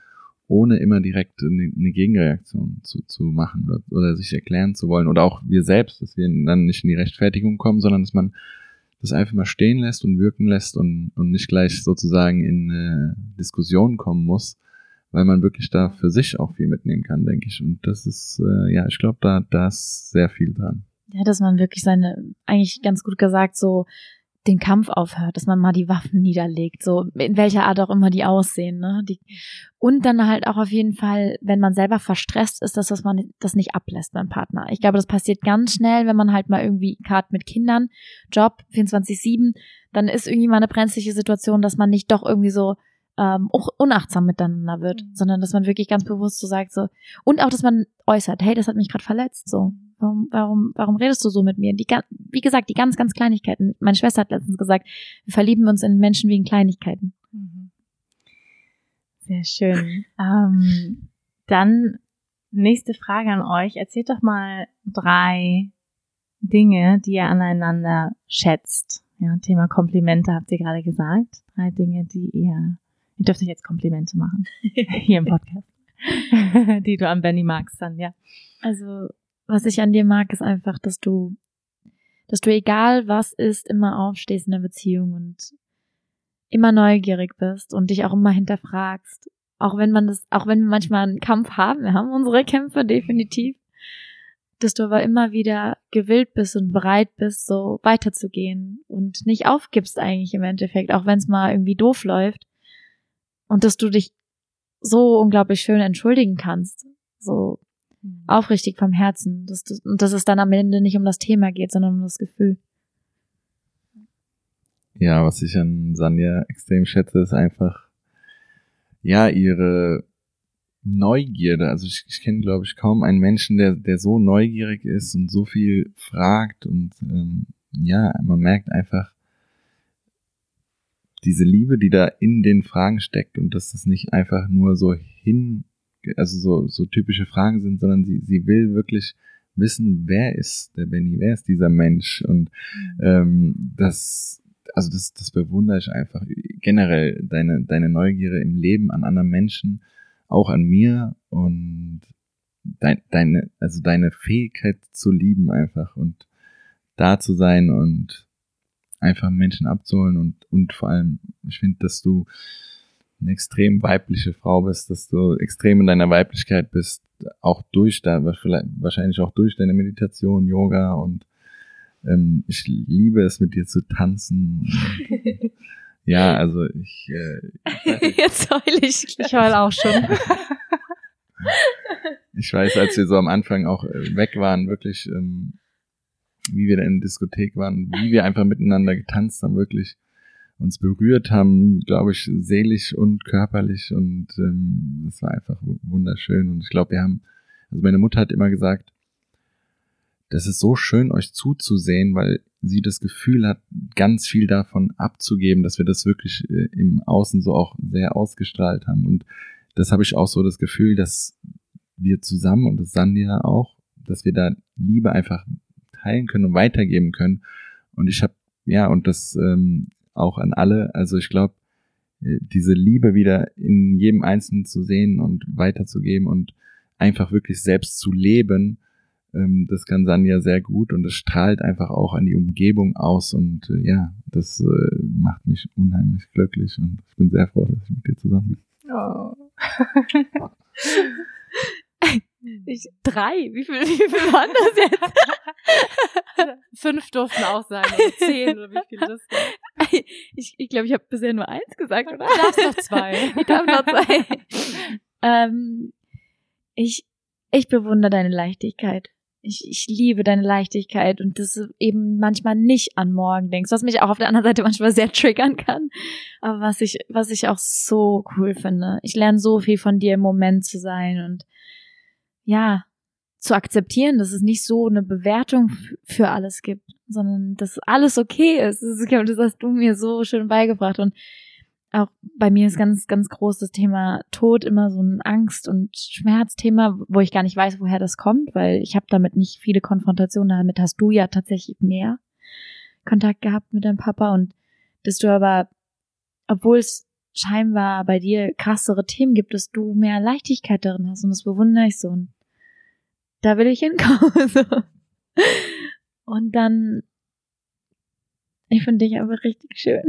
ohne immer direkt eine, Gegenreaktion zu, zu machen oder, oder, sich erklären zu wollen. Oder auch wir selbst, dass wir dann nicht in die Rechtfertigung kommen, sondern dass man das einfach mal stehen lässt und wirken lässt und, und nicht gleich sozusagen in eine Diskussion kommen muss, weil man wirklich da für sich auch viel mitnehmen kann, denke ich. Und das ist, äh, ja, ich glaube, da, da ist sehr viel dran. Ja, dass man wirklich seine, eigentlich ganz gut gesagt, so den Kampf aufhört, dass man mal die Waffen [LAUGHS] niederlegt, so in welcher Art auch immer die aussehen, ne? Die, und dann halt auch auf jeden Fall, wenn man selber verstresst ist, dass, dass man das nicht ablässt beim Partner. Ich glaube, das passiert ganz schnell, wenn man halt mal irgendwie gerade mit Kindern, Job 24/7, dann ist irgendwie mal eine brenzliche Situation, dass man nicht doch irgendwie so ähm, unachtsam miteinander wird, mhm. sondern dass man wirklich ganz bewusst so sagt so und auch, dass man äußert, hey, das hat mich gerade verletzt, so Warum, warum, warum redest du so mit mir? Die, wie gesagt, die ganz, ganz Kleinigkeiten. Meine Schwester hat letztens gesagt, wir verlieben uns in Menschen wegen Kleinigkeiten. Mhm. Sehr schön. [LAUGHS] ähm, dann nächste Frage an euch. Erzählt doch mal drei Dinge, die ihr aneinander schätzt. Ja, Thema Komplimente habt ihr gerade gesagt. Drei Dinge, die ihr, ihr dürft euch jetzt Komplimente machen. [LAUGHS] Hier im Podcast. [LAUGHS] die du an Benny magst dann, ja. Also was ich an dir mag, ist einfach, dass du, dass du egal was ist, immer aufstehst in der Beziehung und immer neugierig bist und dich auch immer hinterfragst. Auch wenn man das, auch wenn wir manchmal einen Kampf haben, wir haben unsere Kämpfe definitiv, dass du aber immer wieder gewillt bist und bereit bist, so weiterzugehen und nicht aufgibst eigentlich im Endeffekt, auch wenn es mal irgendwie doof läuft. Und dass du dich so unglaublich schön entschuldigen kannst. So, Mhm. Aufrichtig vom Herzen. Dass, und dass es dann am Ende nicht um das Thema geht, sondern um das Gefühl. Ja, was ich an Sanja extrem schätze, ist einfach, ja, ihre Neugierde. Also ich, ich kenne, glaube ich, kaum einen Menschen, der, der so neugierig ist und so viel fragt und ähm, ja, man merkt einfach, diese Liebe, die da in den Fragen steckt und dass das nicht einfach nur so hin, also so, so typische Fragen sind, sondern sie, sie will wirklich wissen, wer ist der Benny, wer ist dieser Mensch? Und ähm, das, also das, das bewundere ich einfach generell deine, deine Neugierde im Leben an anderen Menschen, auch an mir und dein, deine, also deine Fähigkeit zu lieben einfach und da zu sein und einfach Menschen abzuholen und, und vor allem, ich finde, dass du eine extrem weibliche Frau bist, dass du extrem in deiner Weiblichkeit bist, auch durch da, wahrscheinlich auch durch deine Meditation, Yoga und ähm, ich liebe es mit dir zu tanzen. [LAUGHS] ja, also ich, äh, ich jetzt heul ich. Ich heul auch schon. [LAUGHS] ich weiß, als wir so am Anfang auch äh, weg waren, wirklich, ähm, wie wir da in der Diskothek waren, wie wir einfach miteinander getanzt haben, wirklich uns berührt haben, glaube ich, seelisch und körperlich. Und ähm, das war einfach wunderschön. Und ich glaube, wir haben, also meine Mutter hat immer gesagt, das ist so schön, euch zuzusehen, weil sie das Gefühl hat, ganz viel davon abzugeben, dass wir das wirklich äh, im Außen so auch sehr ausgestrahlt haben. Und das habe ich auch so das Gefühl, dass wir zusammen und das Sandia auch, dass wir da Liebe einfach teilen können und weitergeben können. Und ich habe, ja, und das ähm, auch an alle, also ich glaube, äh, diese Liebe wieder in jedem Einzelnen zu sehen und weiterzugeben und einfach wirklich selbst zu leben, ähm, das kann Sanja sehr gut und es strahlt einfach auch an die Umgebung aus und äh, ja, das äh, macht mich unheimlich glücklich und ich bin sehr froh, dass ich mit dir zusammen bin. Oh. [LAUGHS] Ich, drei? Wie viel, [LAUGHS] wie viel waren das jetzt? [LAUGHS] Fünf durften auch sein, oder zehn, oder wie viel das war. Ich glaube, [LAUGHS] ich, ich, glaub, ich habe bisher nur eins gesagt, oder? Du darfst noch zwei. Ich darf noch zwei. ähm, ich, ich bewundere deine Leichtigkeit. Ich, ich liebe deine Leichtigkeit und dass du eben manchmal nicht an morgen denkst, was mich auch auf der anderen Seite manchmal sehr triggern kann. Aber was ich, was ich auch so cool finde. Ich lerne so viel von dir im Moment zu sein und ja, zu akzeptieren, dass es nicht so eine Bewertung für alles gibt, sondern dass alles okay ist. Das, ist, [LAUGHS] das hast du mir so schön beigebracht. Und auch bei mir ist ganz, ganz groß das Thema Tod immer so ein Angst- und Schmerzthema, wo ich gar nicht weiß, woher das kommt, weil ich habe damit nicht viele Konfrontationen. Damit hast du ja tatsächlich mehr Kontakt gehabt mit deinem Papa und dass du aber, obwohl es scheinbar bei dir krassere Themen gibt, dass du mehr Leichtigkeit darin hast und das bewundere ich so. Und da will ich hinkommen. [LAUGHS] So. Und dann, ich finde dich aber richtig schön.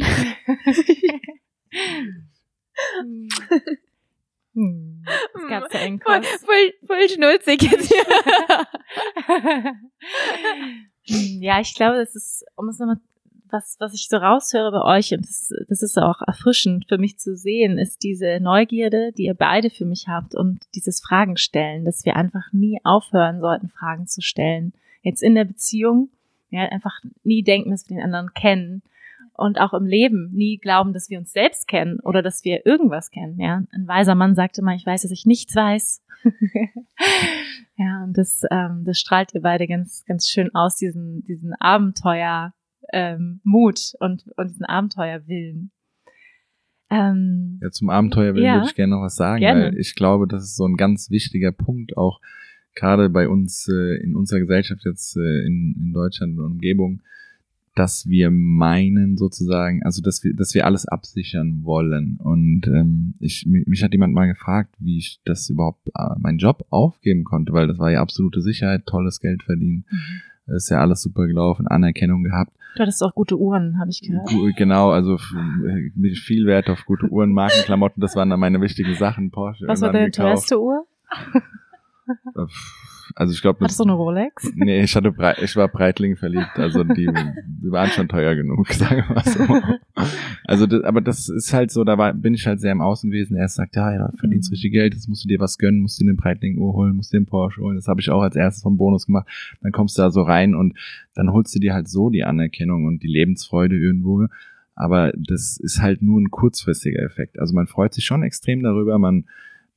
Hm. Das gab's ja voll, voll, voll schnulzig jetzt hier. Hm, [LAUGHS] ja, ich glaube, das ist, um es nochmal was, was ich so raushöre bei euch, und das, das ist auch erfrischend für mich zu sehen, ist diese Neugierde, die ihr beide für mich habt und dieses Fragen stellen, dass wir einfach nie aufhören sollten, Fragen zu stellen. Jetzt in der Beziehung, ja, einfach nie denken, dass wir den anderen kennen. Und auch im Leben nie glauben, dass wir uns selbst kennen oder dass wir irgendwas kennen. Ja, ein weiser Mann sagte mal, ich weiß, dass ich nichts weiß. [LAUGHS] ja, und das, ähm, das strahlt ihr beide ganz, ganz schön aus, diesen, diesen Abenteuer, ähm, Mut und, und diesen Abenteuerwillen. Ähm, ja, zum Abenteuerwillen ja, würde ich gerne noch was sagen, gerne. weil ich glaube, das ist so ein ganz wichtiger Punkt, auch gerade bei uns äh, in unserer Gesellschaft jetzt äh, in, in Deutschland und Umgebung, dass wir meinen sozusagen, also dass wir, dass wir alles absichern wollen. Und ähm, ich, mich hat jemand mal gefragt, wie ich das überhaupt äh, meinen Job aufgeben konnte, weil das war ja absolute Sicherheit, tolles Geld verdienen. Mhm. ist ja alles super gelaufen, Anerkennung gehabt. Du hattest auch gute Uhren, habe ich gehört. Genau, also viel Wert auf gute Uhren, Markenklamotten, das waren dann meine wichtigen Sachen. Porsche. Was war deine teuerste Uhr? Also ich glaube, Hattest du eine Rolex? [LAUGHS] Nee, ich hatte Breit, ich war Breitling verliebt, also die, die waren schon teuer genug, [LAUGHS] sagen wir mal so. Also das, aber das ist halt so, da war, bin ich halt sehr im Außenwesen. Er sagt, ja, ja, verdienst mhm. richtig Geld, jetzt musst du dir was gönnen, musst dir eine Breitling Uhr holen, musst dir einen Porsche holen. Das habe ich auch als erstes vom Bonus gemacht. Dann kommst du da so rein und dann holst du dir halt so die Anerkennung und die Lebensfreude irgendwo. Aber das ist halt nur ein kurzfristiger Effekt. Also man freut sich schon extrem darüber, man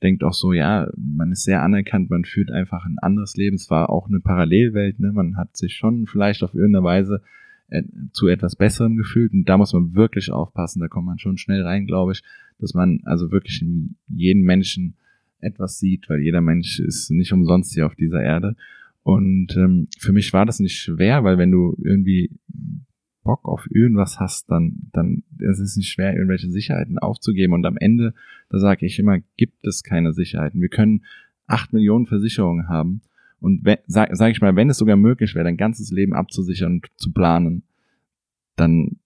denkt auch so, ja, man ist sehr anerkannt, man führt einfach ein anderes Leben. Es war auch eine Parallelwelt, ne? Man hat sich schon vielleicht auf irgendeine Weise äh, zu etwas Besserem gefühlt. Und da muss man wirklich aufpassen, da kommt man schon schnell rein, glaube ich, dass man also wirklich in jedem Menschen etwas sieht, weil jeder Mensch ist nicht umsonst hier auf dieser Erde. Und ähm, für mich war das nicht schwer, weil wenn du irgendwie Bock auf irgendwas hast, dann, dann ist es nicht schwer, irgendwelche Sicherheiten aufzugeben. Und am Ende, da sage ich immer, gibt es keine Sicherheiten. Wir können acht Millionen Versicherungen haben. Und sage sag ich mal, wenn es sogar möglich wäre, dein ganzes Leben abzusichern und zu planen, dann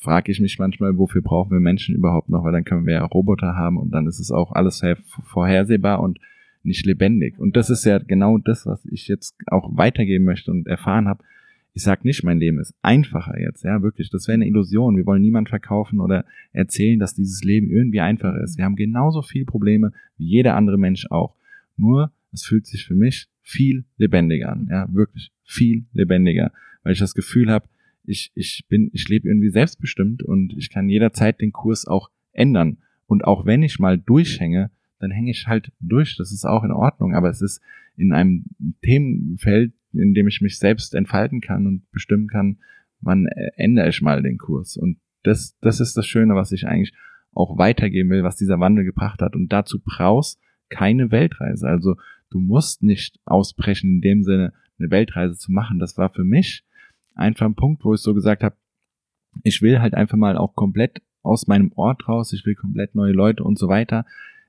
frage ich mich manchmal, wofür brauchen wir Menschen überhaupt noch, weil dann können wir ja Roboter haben und dann ist es auch alles vorhersehbar und nicht lebendig. Und das ist ja genau das, was ich jetzt auch weitergeben möchte und erfahren habe. Ich sag nicht, mein Leben ist einfacher jetzt, ja, wirklich. Das wäre eine Illusion. Wir wollen niemand verkaufen oder erzählen, dass dieses Leben irgendwie einfacher ist. Wir haben genauso viele Probleme wie jeder andere Mensch auch. Nur, es fühlt sich für mich viel lebendiger an, ja, wirklich viel lebendiger, weil ich das Gefühl habe, ich, ich bin, ich lebe irgendwie selbstbestimmt und ich kann jederzeit den Kurs auch ändern. Und auch wenn ich mal durchhänge, dann hänge ich halt durch. Das ist auch in Ordnung. Aber es ist in einem Themenfeld, in dem ich mich selbst entfalten kann und bestimmen kann, wann ändere ich mal den Kurs. Und das, das ist das Schöne, was ich eigentlich auch weitergeben will, was dieser Wandel gebracht hat. Und dazu brauchst keine Weltreise. Also du musst nicht ausbrechen, in dem Sinne eine Weltreise zu machen. Das war für mich einfach ein Punkt, wo ich so gesagt habe, ich will halt einfach mal auch komplett aus meinem Ort raus, ich will komplett neue Leute und so weiter.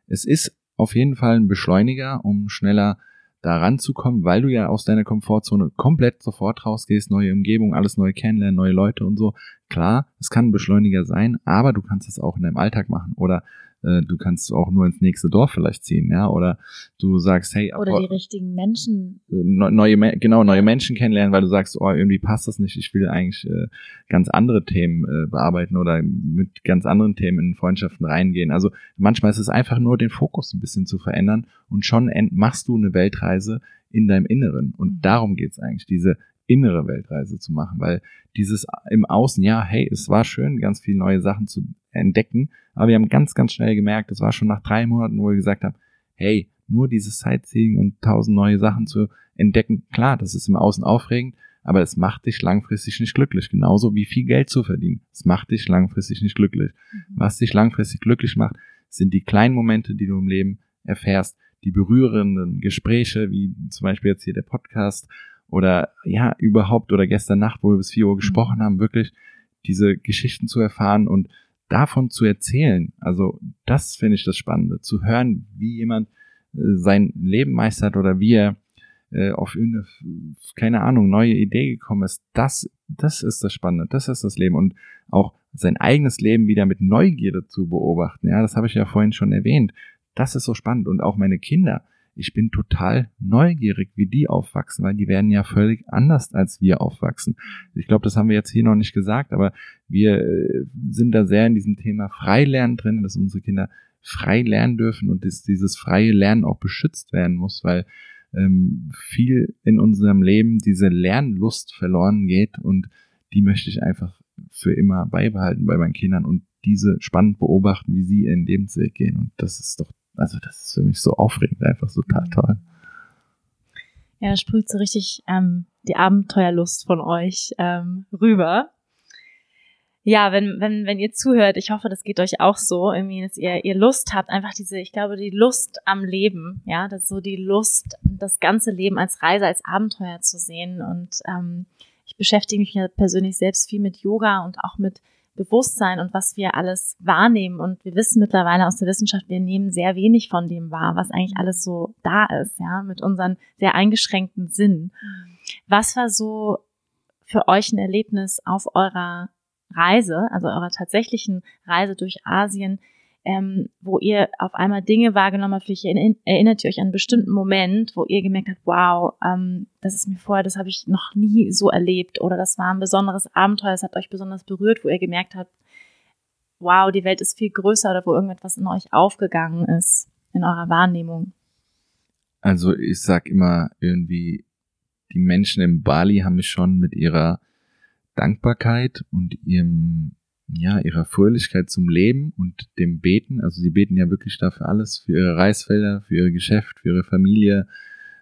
Es ist auf jeden Fall ein Beschleuniger, um schneller da ranzukommen, weil du ja aus deiner Komfortzone komplett sofort rausgehst, neue Umgebung, alles neu kennenlernen, neue Leute und so. Klar, es kann ein Beschleuniger sein, aber du kannst es auch in deinem Alltag machen oder äh, du kannst auch nur ins nächste Dorf vielleicht ziehen, ja, oder du sagst, hey, oder die richtigen Menschen, neue, genau, neue Menschen kennenlernen, weil du sagst, oh, irgendwie passt das nicht, ich will eigentlich äh, ganz andere Themen äh, bearbeiten oder mit ganz anderen Themen in Freundschaften reingehen. Also manchmal ist es einfach nur den Fokus ein bisschen zu verändern und schon machst du eine Weltreise in deinem Inneren. Und mhm. darum geht's eigentlich, diese innere Weltreise zu machen, weil dieses im Außen, ja, hey, es war schön, ganz viele neue Sachen zu entdecken, aber wir haben ganz, ganz schnell gemerkt, das war schon nach drei Monaten, wo wir gesagt haben, hey, nur dieses Sightseeing und tausend neue Sachen zu entdecken, klar, das ist im Außen aufregend, aber es macht dich langfristig nicht glücklich, genauso wie viel Geld zu verdienen. Es macht dich langfristig nicht glücklich. Mhm. Was dich langfristig glücklich macht, sind die kleinen Momente, die du im Leben erfährst, die berührenden Gespräche, wie zum Beispiel jetzt hier der Podcast oder ja, überhaupt oder gestern Nacht, wo wir bis vier Uhr mhm. gesprochen haben, wirklich diese Geschichten zu erfahren und davon zu erzählen. Also das finde ich das Spannende, zu hören, wie jemand äh, sein Leben meistert oder wie er äh, auf irgendeine, keine Ahnung, neue Idee gekommen ist. Das, das ist das Spannende, das ist das Leben und auch sein eigenes Leben wieder mit Neugierde zu beobachten. Ja, das habe ich ja vorhin schon erwähnt. Das ist so spannend und auch meine Kinder ich bin total neugierig, wie die aufwachsen, weil die werden ja völlig anders als wir aufwachsen. Ich glaube, das haben wir jetzt hier noch nicht gesagt, aber wir äh, sind da sehr in diesem Thema Freilernen drin, dass unsere Kinder frei lernen dürfen und dass dieses freie Lernen auch beschützt werden muss, weil ähm, viel in unserem Leben diese Lernlust verloren geht und die möchte ich einfach für immer beibehalten bei meinen Kindern und diese spannend beobachten, wie sie ihren Lebensweg gehen. Und das ist doch also das ist für mich so aufregend, einfach so total toll. Ja, da sprüht so richtig ähm, die Abenteuerlust von euch ähm, rüber. Ja, wenn, wenn, wenn ihr zuhört, ich hoffe, das geht euch auch so, irgendwie, dass ihr, ihr Lust habt, einfach diese, ich glaube, die Lust am Leben, ja, das ist so die Lust, das ganze Leben als Reise, als Abenteuer zu sehen. Und ähm, ich beschäftige mich ja persönlich selbst viel mit Yoga und auch mit Bewusstsein und was wir alles wahrnehmen. Und wir wissen mittlerweile aus der Wissenschaft, wir nehmen sehr wenig von dem wahr, was eigentlich alles so da ist, ja, mit unseren sehr eingeschränkten Sinnen. Was war so für euch ein Erlebnis auf eurer Reise, also eurer tatsächlichen Reise durch Asien, ähm, wo ihr auf einmal Dinge wahrgenommen habt, vielleicht erinnert ihr euch an einen bestimmten Moment, wo ihr gemerkt habt, wow, ähm, das ist mir vorher, das habe ich noch nie so erlebt oder das war ein besonderes Abenteuer, das hat euch besonders berührt, wo ihr gemerkt habt, wow, die Welt ist viel größer oder wo irgendetwas in euch aufgegangen ist, in eurer Wahrnehmung? Also ich sag immer irgendwie, die Menschen in Bali haben mich schon mit ihrer Dankbarkeit und ihrem ja, ihrer Fröhlichkeit zum Leben und dem Beten. Also sie beten ja wirklich dafür alles, für ihre Reisfelder, für ihr Geschäft, für ihre Familie,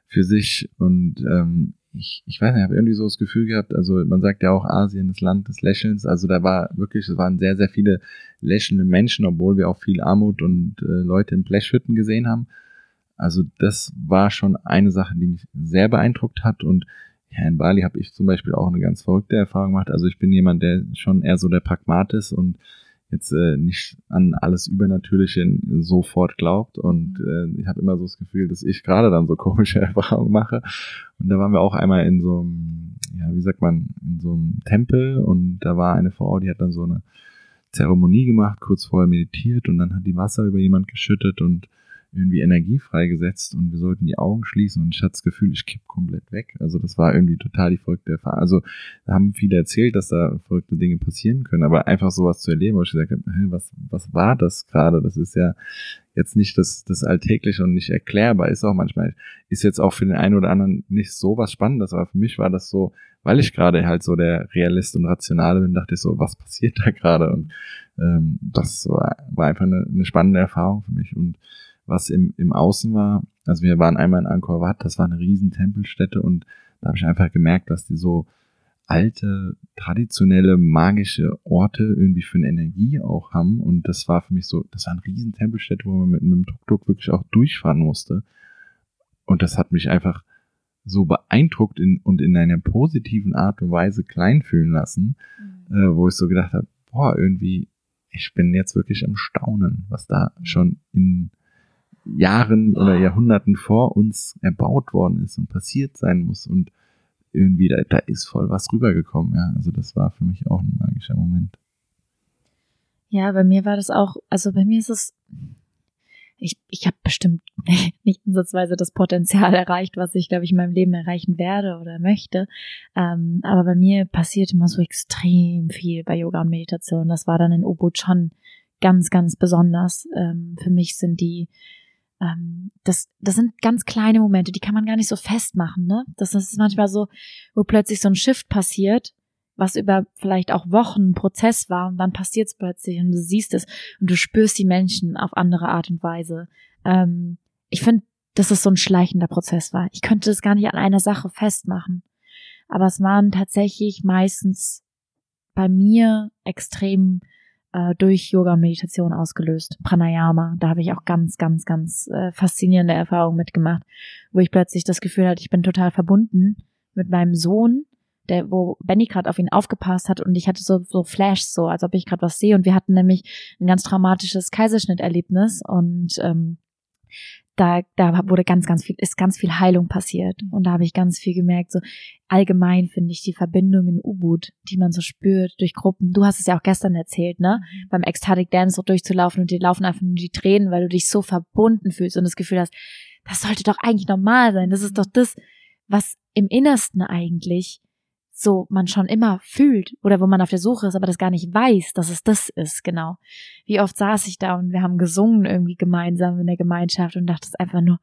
für sich. Und ähm, ich, ich weiß nicht, ich habe irgendwie so das Gefühl gehabt, also man sagt ja auch Asien, das Land des Lächelns, also da war wirklich, es waren sehr, sehr viele lächelnde Menschen, obwohl wir auch viel Armut und äh, Leute in Blechhütten gesehen haben. Also das war schon eine Sache, die mich sehr beeindruckt hat und ja, in Bali habe ich zum Beispiel auch eine ganz verrückte Erfahrung gemacht. Also ich bin jemand, der schon eher so der Pragmat ist und jetzt äh, nicht an alles Übernatürliche sofort glaubt. Und mhm. äh, ich habe immer so das Gefühl, dass ich gerade dann so komische [LAUGHS] Erfahrungen mache. Und da waren wir auch einmal in so einem, ja, wie sagt man, in so einem Tempel und da war eine Frau, die hat dann so eine Zeremonie gemacht, kurz vorher meditiert und dann hat die Wasser über jemand geschüttet und irgendwie Energie freigesetzt und wir sollten die Augen schließen und ich hatte das Gefühl, ich kipp komplett weg. Also das war irgendwie total die verrückte Erfahrung. Also da haben viele erzählt, dass da verrückte Dinge passieren können, aber einfach sowas zu erleben, wo ich gesagt habe, was, was war das gerade? Das ist ja jetzt nicht das, das Alltägliche und nicht erklärbar. Ist auch manchmal, ist jetzt auch für den einen oder anderen nicht so was Spannendes, aber für mich war das so, weil ich gerade halt so der Realist und Rationale bin, dachte ich so, was passiert da gerade? Und ähm, das war, war einfach eine, eine spannende Erfahrung für mich und was im, im Außen war. Also wir waren einmal in Angkor Wat, das war eine riesen Tempelstätte und da habe ich einfach gemerkt, dass die so alte, traditionelle, magische Orte irgendwie für eine Energie auch haben. Und das war für mich so, das war eine riesen Tempelstätte, wo man mit einem Tuk-Tuk wirklich auch durchfahren musste. Und das hat mich einfach so beeindruckt in, und in einer positiven Art und Weise klein fühlen lassen, mhm. äh, wo ich so gedacht habe, boah, irgendwie, ich bin jetzt wirklich am Staunen, was da mhm. schon in Jahren oder Jahrhunderten vor uns erbaut worden ist und passiert sein muss und irgendwie da, da ist voll was rübergekommen, ja. Also das war für mich auch ein magischer Moment. Ja, bei mir war das auch, also bei mir ist es, ich, ich habe bestimmt [LAUGHS] nicht ansatzweise das Potenzial erreicht, was ich, glaube ich, in meinem Leben erreichen werde oder möchte. Ähm, aber bei mir passiert immer so extrem viel bei Yoga und Meditation. Das war dann in Ubud schon ganz, ganz besonders. Ähm, für mich sind die ähm, das, das sind ganz kleine Momente, die kann man gar nicht so festmachen, ne? Das ist manchmal so, wo plötzlich so ein Shift passiert, was über vielleicht auch Wochen ein Prozess war und dann passiert es plötzlich und du siehst es und du spürst die Menschen auf andere Art und Weise. Ähm, ich finde, dass es so ein schleichender Prozess war. Ich könnte das gar nicht an einer Sache festmachen. Aber es waren tatsächlich meistens bei mir extrem äh, durch Yoga und Meditation ausgelöst. Pranayama, da habe ich auch ganz, ganz, ganz äh, faszinierende Erfahrungen mitgemacht, wo ich plötzlich das Gefühl hatte, ich bin total verbunden mit meinem Sohn, der, wo Benny gerade auf ihn aufgepasst hat und ich hatte so, so Flashs, so als ob ich gerade was sehe und wir hatten nämlich ein ganz traumatisches Kaiserschnitterlebnis und ähm, da, da wurde ganz, ganz viel, ist ganz viel Heilung passiert. Und da habe ich ganz viel gemerkt, so allgemein finde ich die Verbindung in U-Boot, die man so spürt durch Gruppen. Du hast es ja auch gestern erzählt, ne? Mhm. Beim Ecstatic Dance so durchzulaufen und dir laufen einfach nur die Tränen, weil du dich so verbunden fühlst und das Gefühl hast, das sollte doch eigentlich normal sein. Das ist doch das, was im Innersten eigentlich so man schon immer fühlt oder wo man auf der Suche ist, aber das gar nicht weiß, dass es das ist, genau. Wie oft saß ich da und wir haben gesungen irgendwie gemeinsam in der Gemeinschaft und dachte es einfach nur,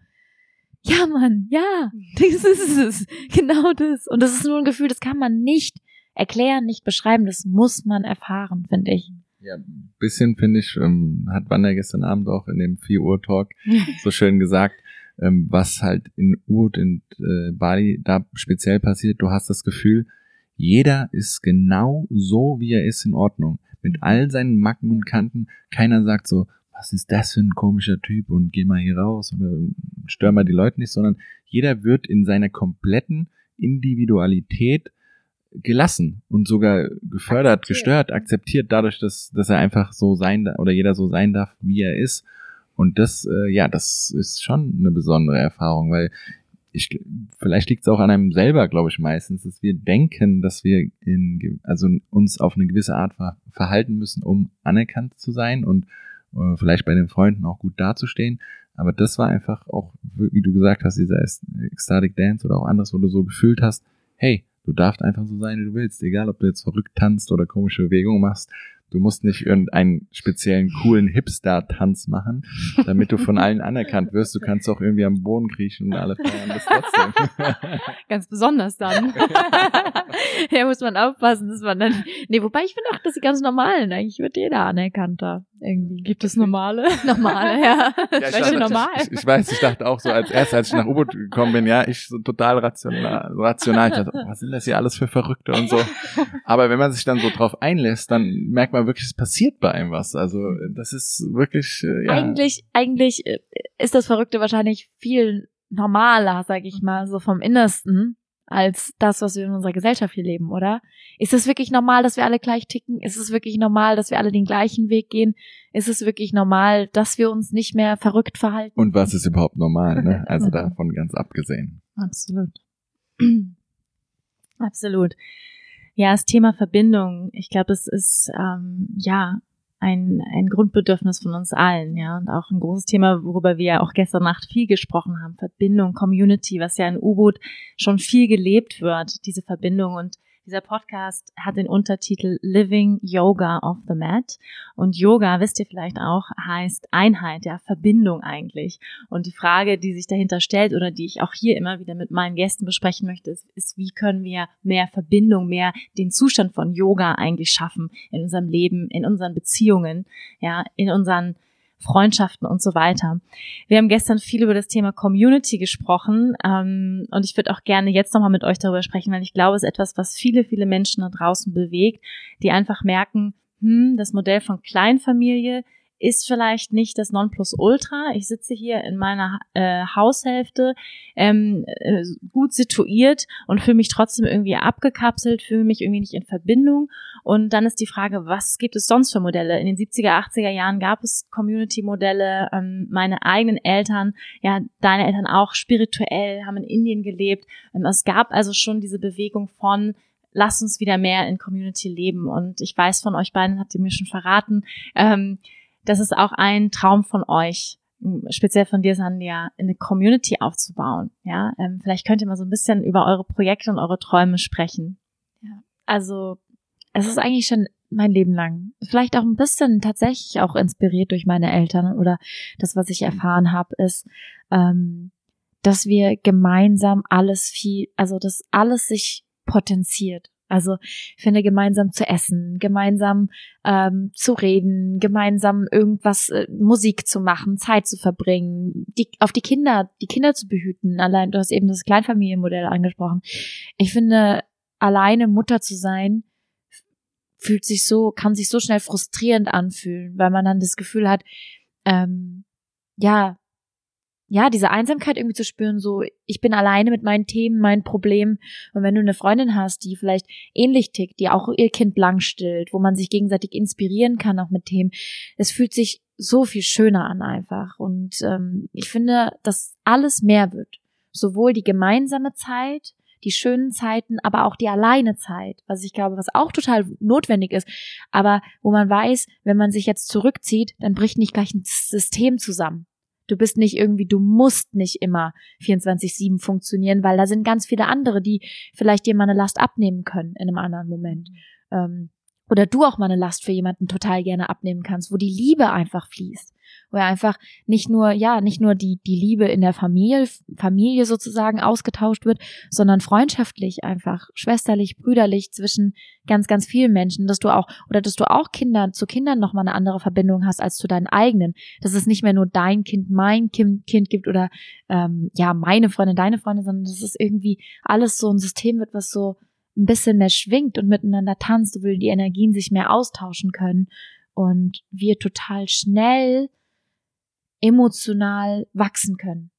ja Mann, ja, [LAUGHS] das ist es, genau das. Und das ist nur ein Gefühl, das kann man nicht erklären, nicht beschreiben, das muss man erfahren, finde ich. Ja, bisschen finde ich, ähm, hat Wanda gestern Abend auch in dem 4 Uhr Talk [LAUGHS] so schön gesagt, ähm, was halt in Urt und äh, Bali da speziell passiert. Du hast das Gefühl, jeder ist genau so, wie er ist, in Ordnung. Mit mhm. all seinen Macken und Kanten. Keiner sagt so, was ist das für ein komischer Typ und geh mal hier raus oder stör mal die Leute nicht, sondern jeder wird in seiner kompletten Individualität gelassen und sogar gefördert, akzeptiert. gestört, akzeptiert dadurch, dass, dass er einfach so sein oder jeder so sein darf, wie er ist. Und das, äh, ja, das ist schon eine besondere Erfahrung, weil ich, vielleicht liegt es auch an einem selber, glaube ich, meistens, dass wir denken, dass wir in, also uns auf eine gewisse Art ver verhalten müssen, um anerkannt zu sein und äh, vielleicht bei den Freunden auch gut dazustehen. Aber das war einfach auch, wie du gesagt hast, dieser Ecstatic Dance oder auch anderes, wo du so gefühlt hast, hey, du darfst einfach so sein, wie du willst, egal ob du jetzt verrückt tanzt oder komische Bewegungen machst. Du musst nicht irgendeinen speziellen coolen Hipster-Tanz machen, damit du von allen anerkannt wirst. Du kannst auch irgendwie am Boden kriechen und alle feiern das trotzdem. [LAUGHS] Ganz besonders dann. [LAUGHS] ja, muss man aufpassen, dass man dann. Nee, wobei ich finde auch, dass die ganz normalen, eigentlich wird jeder anerkannter. Irgendwie. Gibt es normale? [LAUGHS] normale, ja. Ja, ich, Welche dachte, normal? ich, ich weiß, ich dachte auch so als erstes, als ich nach U-Boot gekommen bin, ja, ich so total rational, rational. Ich dachte, oh, was sind das hier alles für Verrückte und so. Aber wenn man sich dann so drauf einlässt, dann merkt man wirklich, es passiert bei einem was. Also das ist wirklich, äh, ja. Eigentlich, eigentlich äh, ist das Verrückte wahrscheinlich viel normaler, sag ich mal, so vom Innersten, als das, was wir in unserer Gesellschaft hier leben, oder? Ist es wirklich normal, dass wir alle gleich ticken? Ist es wirklich normal, dass wir alle den gleichen Weg gehen? Ist es wirklich normal, dass wir uns nicht mehr verrückt verhalten? Und was ist überhaupt normal, ne? Also [LAUGHS] davon ganz abgesehen. Absolut. [CLEARS THROAT] Absolut. Ja, das Thema Verbindung, ich glaube, es ist ähm, ja ein, ein Grundbedürfnis von uns allen, ja, und auch ein großes Thema, worüber wir ja auch gestern Nacht viel gesprochen haben, Verbindung, Community, was ja in U-Boot schon viel gelebt wird, diese Verbindung. Und dieser Podcast hat den Untertitel Living Yoga off the Mat. Und Yoga, wisst ihr vielleicht auch, heißt Einheit, ja, Verbindung eigentlich. Und die Frage, die sich dahinter stellt oder die ich auch hier immer wieder mit meinen Gästen besprechen möchte, ist, ist wie können wir mehr Verbindung, mehr den Zustand von Yoga eigentlich schaffen in unserem Leben, in unseren Beziehungen, ja, in unseren Freundschaften und so weiter. Wir haben gestern viel über das Thema Community gesprochen ähm, und ich würde auch gerne jetzt nochmal mit euch darüber sprechen, weil ich glaube, es ist etwas, was viele, viele Menschen da draußen bewegt, die einfach merken, hm, das Modell von Kleinfamilie ist vielleicht nicht das Nonplusultra. Ich sitze hier in meiner äh, Haushälfte ähm, äh, gut situiert und fühle mich trotzdem irgendwie abgekapselt, fühle mich irgendwie nicht in Verbindung. Und dann ist die Frage, was gibt es sonst für Modelle? In den 70er, 80er Jahren gab es Community-Modelle. Ähm, meine eigenen Eltern, ja, deine Eltern auch spirituell, haben in Indien gelebt. Ähm, es gab also schon diese Bewegung von Lass uns wieder mehr in Community leben. Und ich weiß von euch beiden, habt ihr mir schon verraten, ähm, das ist auch ein Traum von euch, speziell von dir, Sandia, eine Community aufzubauen. Ja, ähm, vielleicht könnt ihr mal so ein bisschen über eure Projekte und eure Träume sprechen. Ja, also es ist eigentlich schon mein Leben lang. Vielleicht auch ein bisschen tatsächlich auch inspiriert durch meine Eltern oder das, was ich erfahren habe, ist, ähm, dass wir gemeinsam alles viel, also dass alles sich potenziert. Also ich finde, gemeinsam zu essen, gemeinsam ähm, zu reden, gemeinsam irgendwas, äh, Musik zu machen, Zeit zu verbringen, die, auf die Kinder, die Kinder zu behüten. Allein, du hast eben das Kleinfamilienmodell angesprochen. Ich finde, alleine Mutter zu sein, fühlt sich so, kann sich so schnell frustrierend anfühlen, weil man dann das Gefühl hat, ähm, ja, ja, diese Einsamkeit irgendwie zu spüren, so, ich bin alleine mit meinen Themen, meinen Problemen. Und wenn du eine Freundin hast, die vielleicht ähnlich tickt, die auch ihr Kind blank stillt, wo man sich gegenseitig inspirieren kann, auch mit Themen, es fühlt sich so viel schöner an einfach. Und ähm, ich finde, dass alles mehr wird. Sowohl die gemeinsame Zeit, die schönen Zeiten, aber auch die alleine Zeit, was ich glaube, was auch total notwendig ist, aber wo man weiß, wenn man sich jetzt zurückzieht, dann bricht nicht gleich ein System zusammen. Du bist nicht irgendwie, du musst nicht immer 24-7 funktionieren, weil da sind ganz viele andere, die vielleicht dir mal eine Last abnehmen können in einem anderen Moment. Ähm, oder du auch mal eine Last für jemanden total gerne abnehmen kannst, wo die Liebe einfach fließt wo er einfach nicht nur, ja, nicht nur die, die Liebe in der Familie, Familie sozusagen ausgetauscht wird, sondern freundschaftlich einfach, schwesterlich, brüderlich zwischen ganz, ganz vielen Menschen, dass du auch, oder dass du auch Kinder, zu Kindern nochmal eine andere Verbindung hast als zu deinen eigenen, dass es nicht mehr nur dein Kind, mein Kind, kind gibt oder, ähm, ja, meine Freundin, deine Freundin, sondern dass es irgendwie alles so ein System wird, was so ein bisschen mehr schwingt und miteinander tanzt, wo die Energien sich mehr austauschen können. Und wir total schnell emotional wachsen können.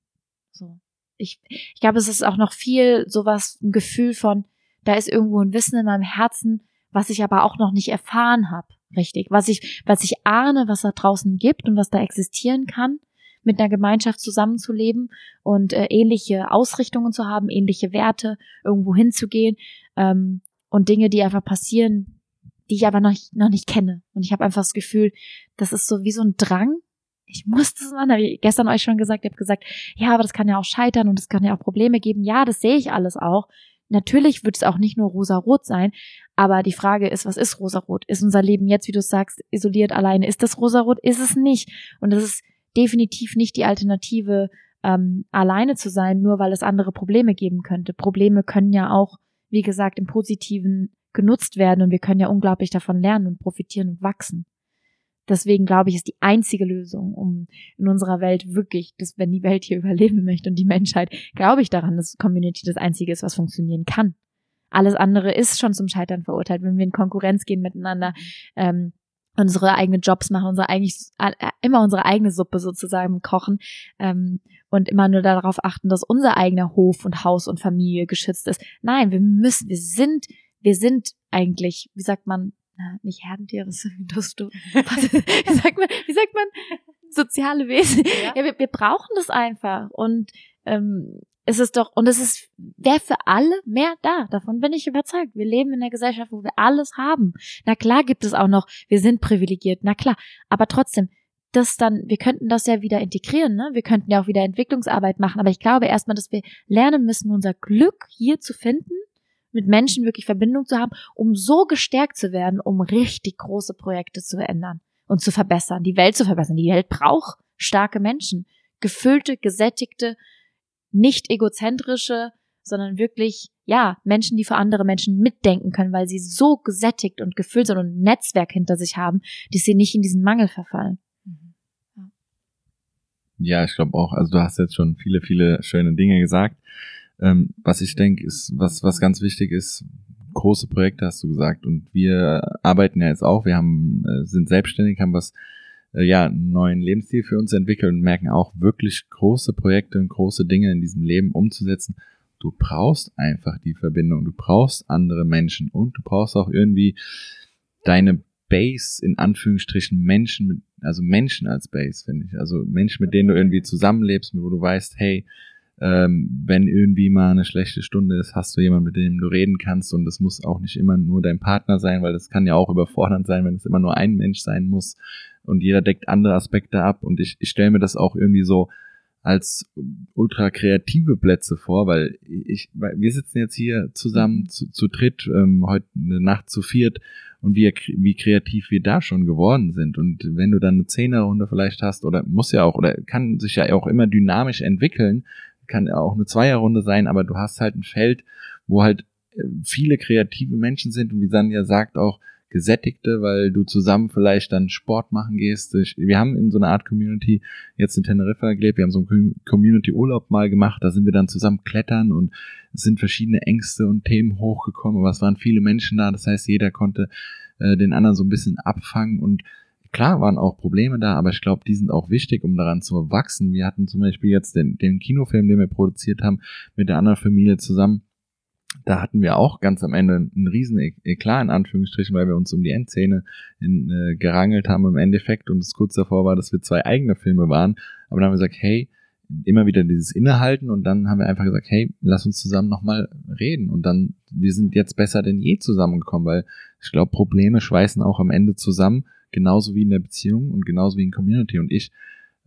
So. Ich, ich glaube, es ist auch noch viel sowas, ein Gefühl von, da ist irgendwo ein Wissen in meinem Herzen, was ich aber auch noch nicht erfahren habe, richtig. Was ich, was ich ahne, was da draußen gibt und was da existieren kann, mit einer Gemeinschaft zusammenzuleben und äh, ähnliche Ausrichtungen zu haben, ähnliche Werte, irgendwo hinzugehen ähm, und Dinge, die einfach passieren, die ich aber noch, noch nicht kenne. Und ich habe einfach das Gefühl, das ist so wie so ein Drang, ich muss das machen, habe ich gestern euch schon gesagt, ihr habt gesagt, ja, aber das kann ja auch scheitern und es kann ja auch Probleme geben. Ja, das sehe ich alles auch. Natürlich wird es auch nicht nur rosa-rot sein, aber die Frage ist, was ist rosa-rot? Ist unser Leben jetzt, wie du sagst, isoliert alleine? Ist das rosa-rot? Ist es nicht. Und das ist definitiv nicht die Alternative, ähm, alleine zu sein, nur weil es andere Probleme geben könnte. Probleme können ja auch, wie gesagt, im Positiven genutzt werden und wir können ja unglaublich davon lernen und profitieren und wachsen. Deswegen glaube ich, ist die einzige Lösung, um in unserer Welt wirklich, dass wenn die Welt hier [LAUGHS] überleben möchte und die Menschheit, glaube ich daran, dass Community das einzige ist, was funktionieren kann. Alles andere ist schon zum Scheitern verurteilt, wenn wir in Konkurrenz gehen miteinander. Ähm, unsere eigenen Jobs machen, unsere eigentlich äh, immer unsere eigene Suppe sozusagen kochen ähm, und immer nur darauf achten, dass unser eigener Hof und Haus und Familie geschützt ist. Nein, wir müssen, wir sind, wir sind eigentlich, wie sagt man, na, nicht Herdentiere, [LAUGHS] das du, was, wie sagt man, wie sagt man, soziale Wesen. Ja, ja wir, wir brauchen das einfach und ähm, es ist doch, und es ist, wäre für alle mehr da. Davon bin ich überzeugt. Wir leben in einer Gesellschaft, wo wir alles haben. Na klar gibt es auch noch, wir sind privilegiert, na klar. Aber trotzdem, das dann, wir könnten das ja wieder integrieren, ne? Wir könnten ja auch wieder Entwicklungsarbeit machen. Aber ich glaube erstmal, dass wir lernen müssen, unser Glück hier zu finden, mit Menschen wirklich Verbindung zu haben, um so gestärkt zu werden, um richtig große Projekte zu verändern und zu verbessern, die Welt zu verbessern. Die Welt braucht starke Menschen, gefüllte, gesättigte, nicht egozentrische, sondern wirklich, ja, Menschen, die für andere Menschen mitdenken können, weil sie so gesättigt und gefüllt sind und ein Netzwerk hinter sich haben, dass sie nicht in diesen Mangel verfallen. Ja, ich glaube auch. Also du hast jetzt schon viele, viele schöne Dinge gesagt. Ähm, was ich denke, ist, was, was ganz wichtig ist, große Projekte hast du gesagt. Und wir arbeiten ja jetzt auch, wir haben, äh, sind selbstständig, haben was äh, ja, einen neuen Lebensstil für uns entwickeln und merken auch wirklich große Projekte und große Dinge in diesem Leben umzusetzen. Du brauchst einfach die Verbindung, du brauchst andere Menschen und du brauchst auch irgendwie deine Base, in Anführungsstrichen Menschen, mit, also Menschen als Base, finde ich. Also Menschen, mit denen du irgendwie zusammenlebst, wo du weißt, hey, ähm, wenn irgendwie mal eine schlechte Stunde ist, hast du jemanden, mit dem du reden kannst und das muss auch nicht immer nur dein Partner sein, weil das kann ja auch überfordernd sein, wenn es immer nur ein Mensch sein muss und jeder deckt andere Aspekte ab und ich, ich stelle mir das auch irgendwie so als ultra kreative Plätze vor, weil ich, weil wir sitzen jetzt hier zusammen mhm. zu, zu dritt, ähm, heute eine Nacht zu viert und wie, wie kreativ wir da schon geworden sind. Und wenn du dann eine Zehnerrunde vielleicht hast, oder muss ja auch, oder kann sich ja auch immer dynamisch entwickeln, kann auch eine Zweierrunde sein, aber du hast halt ein Feld, wo halt äh, viele kreative Menschen sind. Und wie Sanja sagt auch, gesättigte, weil du zusammen vielleicht dann Sport machen gehst. Wir haben in so einer Art Community jetzt in Teneriffa gelebt, wir haben so einen Community-Urlaub mal gemacht, da sind wir dann zusammen klettern und es sind verschiedene Ängste und Themen hochgekommen, aber es waren viele Menschen da, das heißt, jeder konnte äh, den anderen so ein bisschen abfangen. Und klar waren auch Probleme da, aber ich glaube, die sind auch wichtig, um daran zu wachsen. Wir hatten zum Beispiel jetzt den, den Kinofilm, den wir produziert haben, mit der anderen Familie zusammen da hatten wir auch ganz am Ende einen riesen e-, Eklat in Anführungsstrichen, weil wir uns um die Endszene in, äh, gerangelt haben im Endeffekt und es kurz davor war, dass wir zwei eigene Filme waren. Aber dann haben wir gesagt, hey, immer wieder dieses Innehalten und dann haben wir einfach gesagt, hey, lass uns zusammen nochmal reden und dann, wir sind jetzt besser denn je zusammengekommen, weil ich glaube, Probleme schweißen auch am Ende zusammen, genauso wie in der Beziehung und genauso wie in Community und ich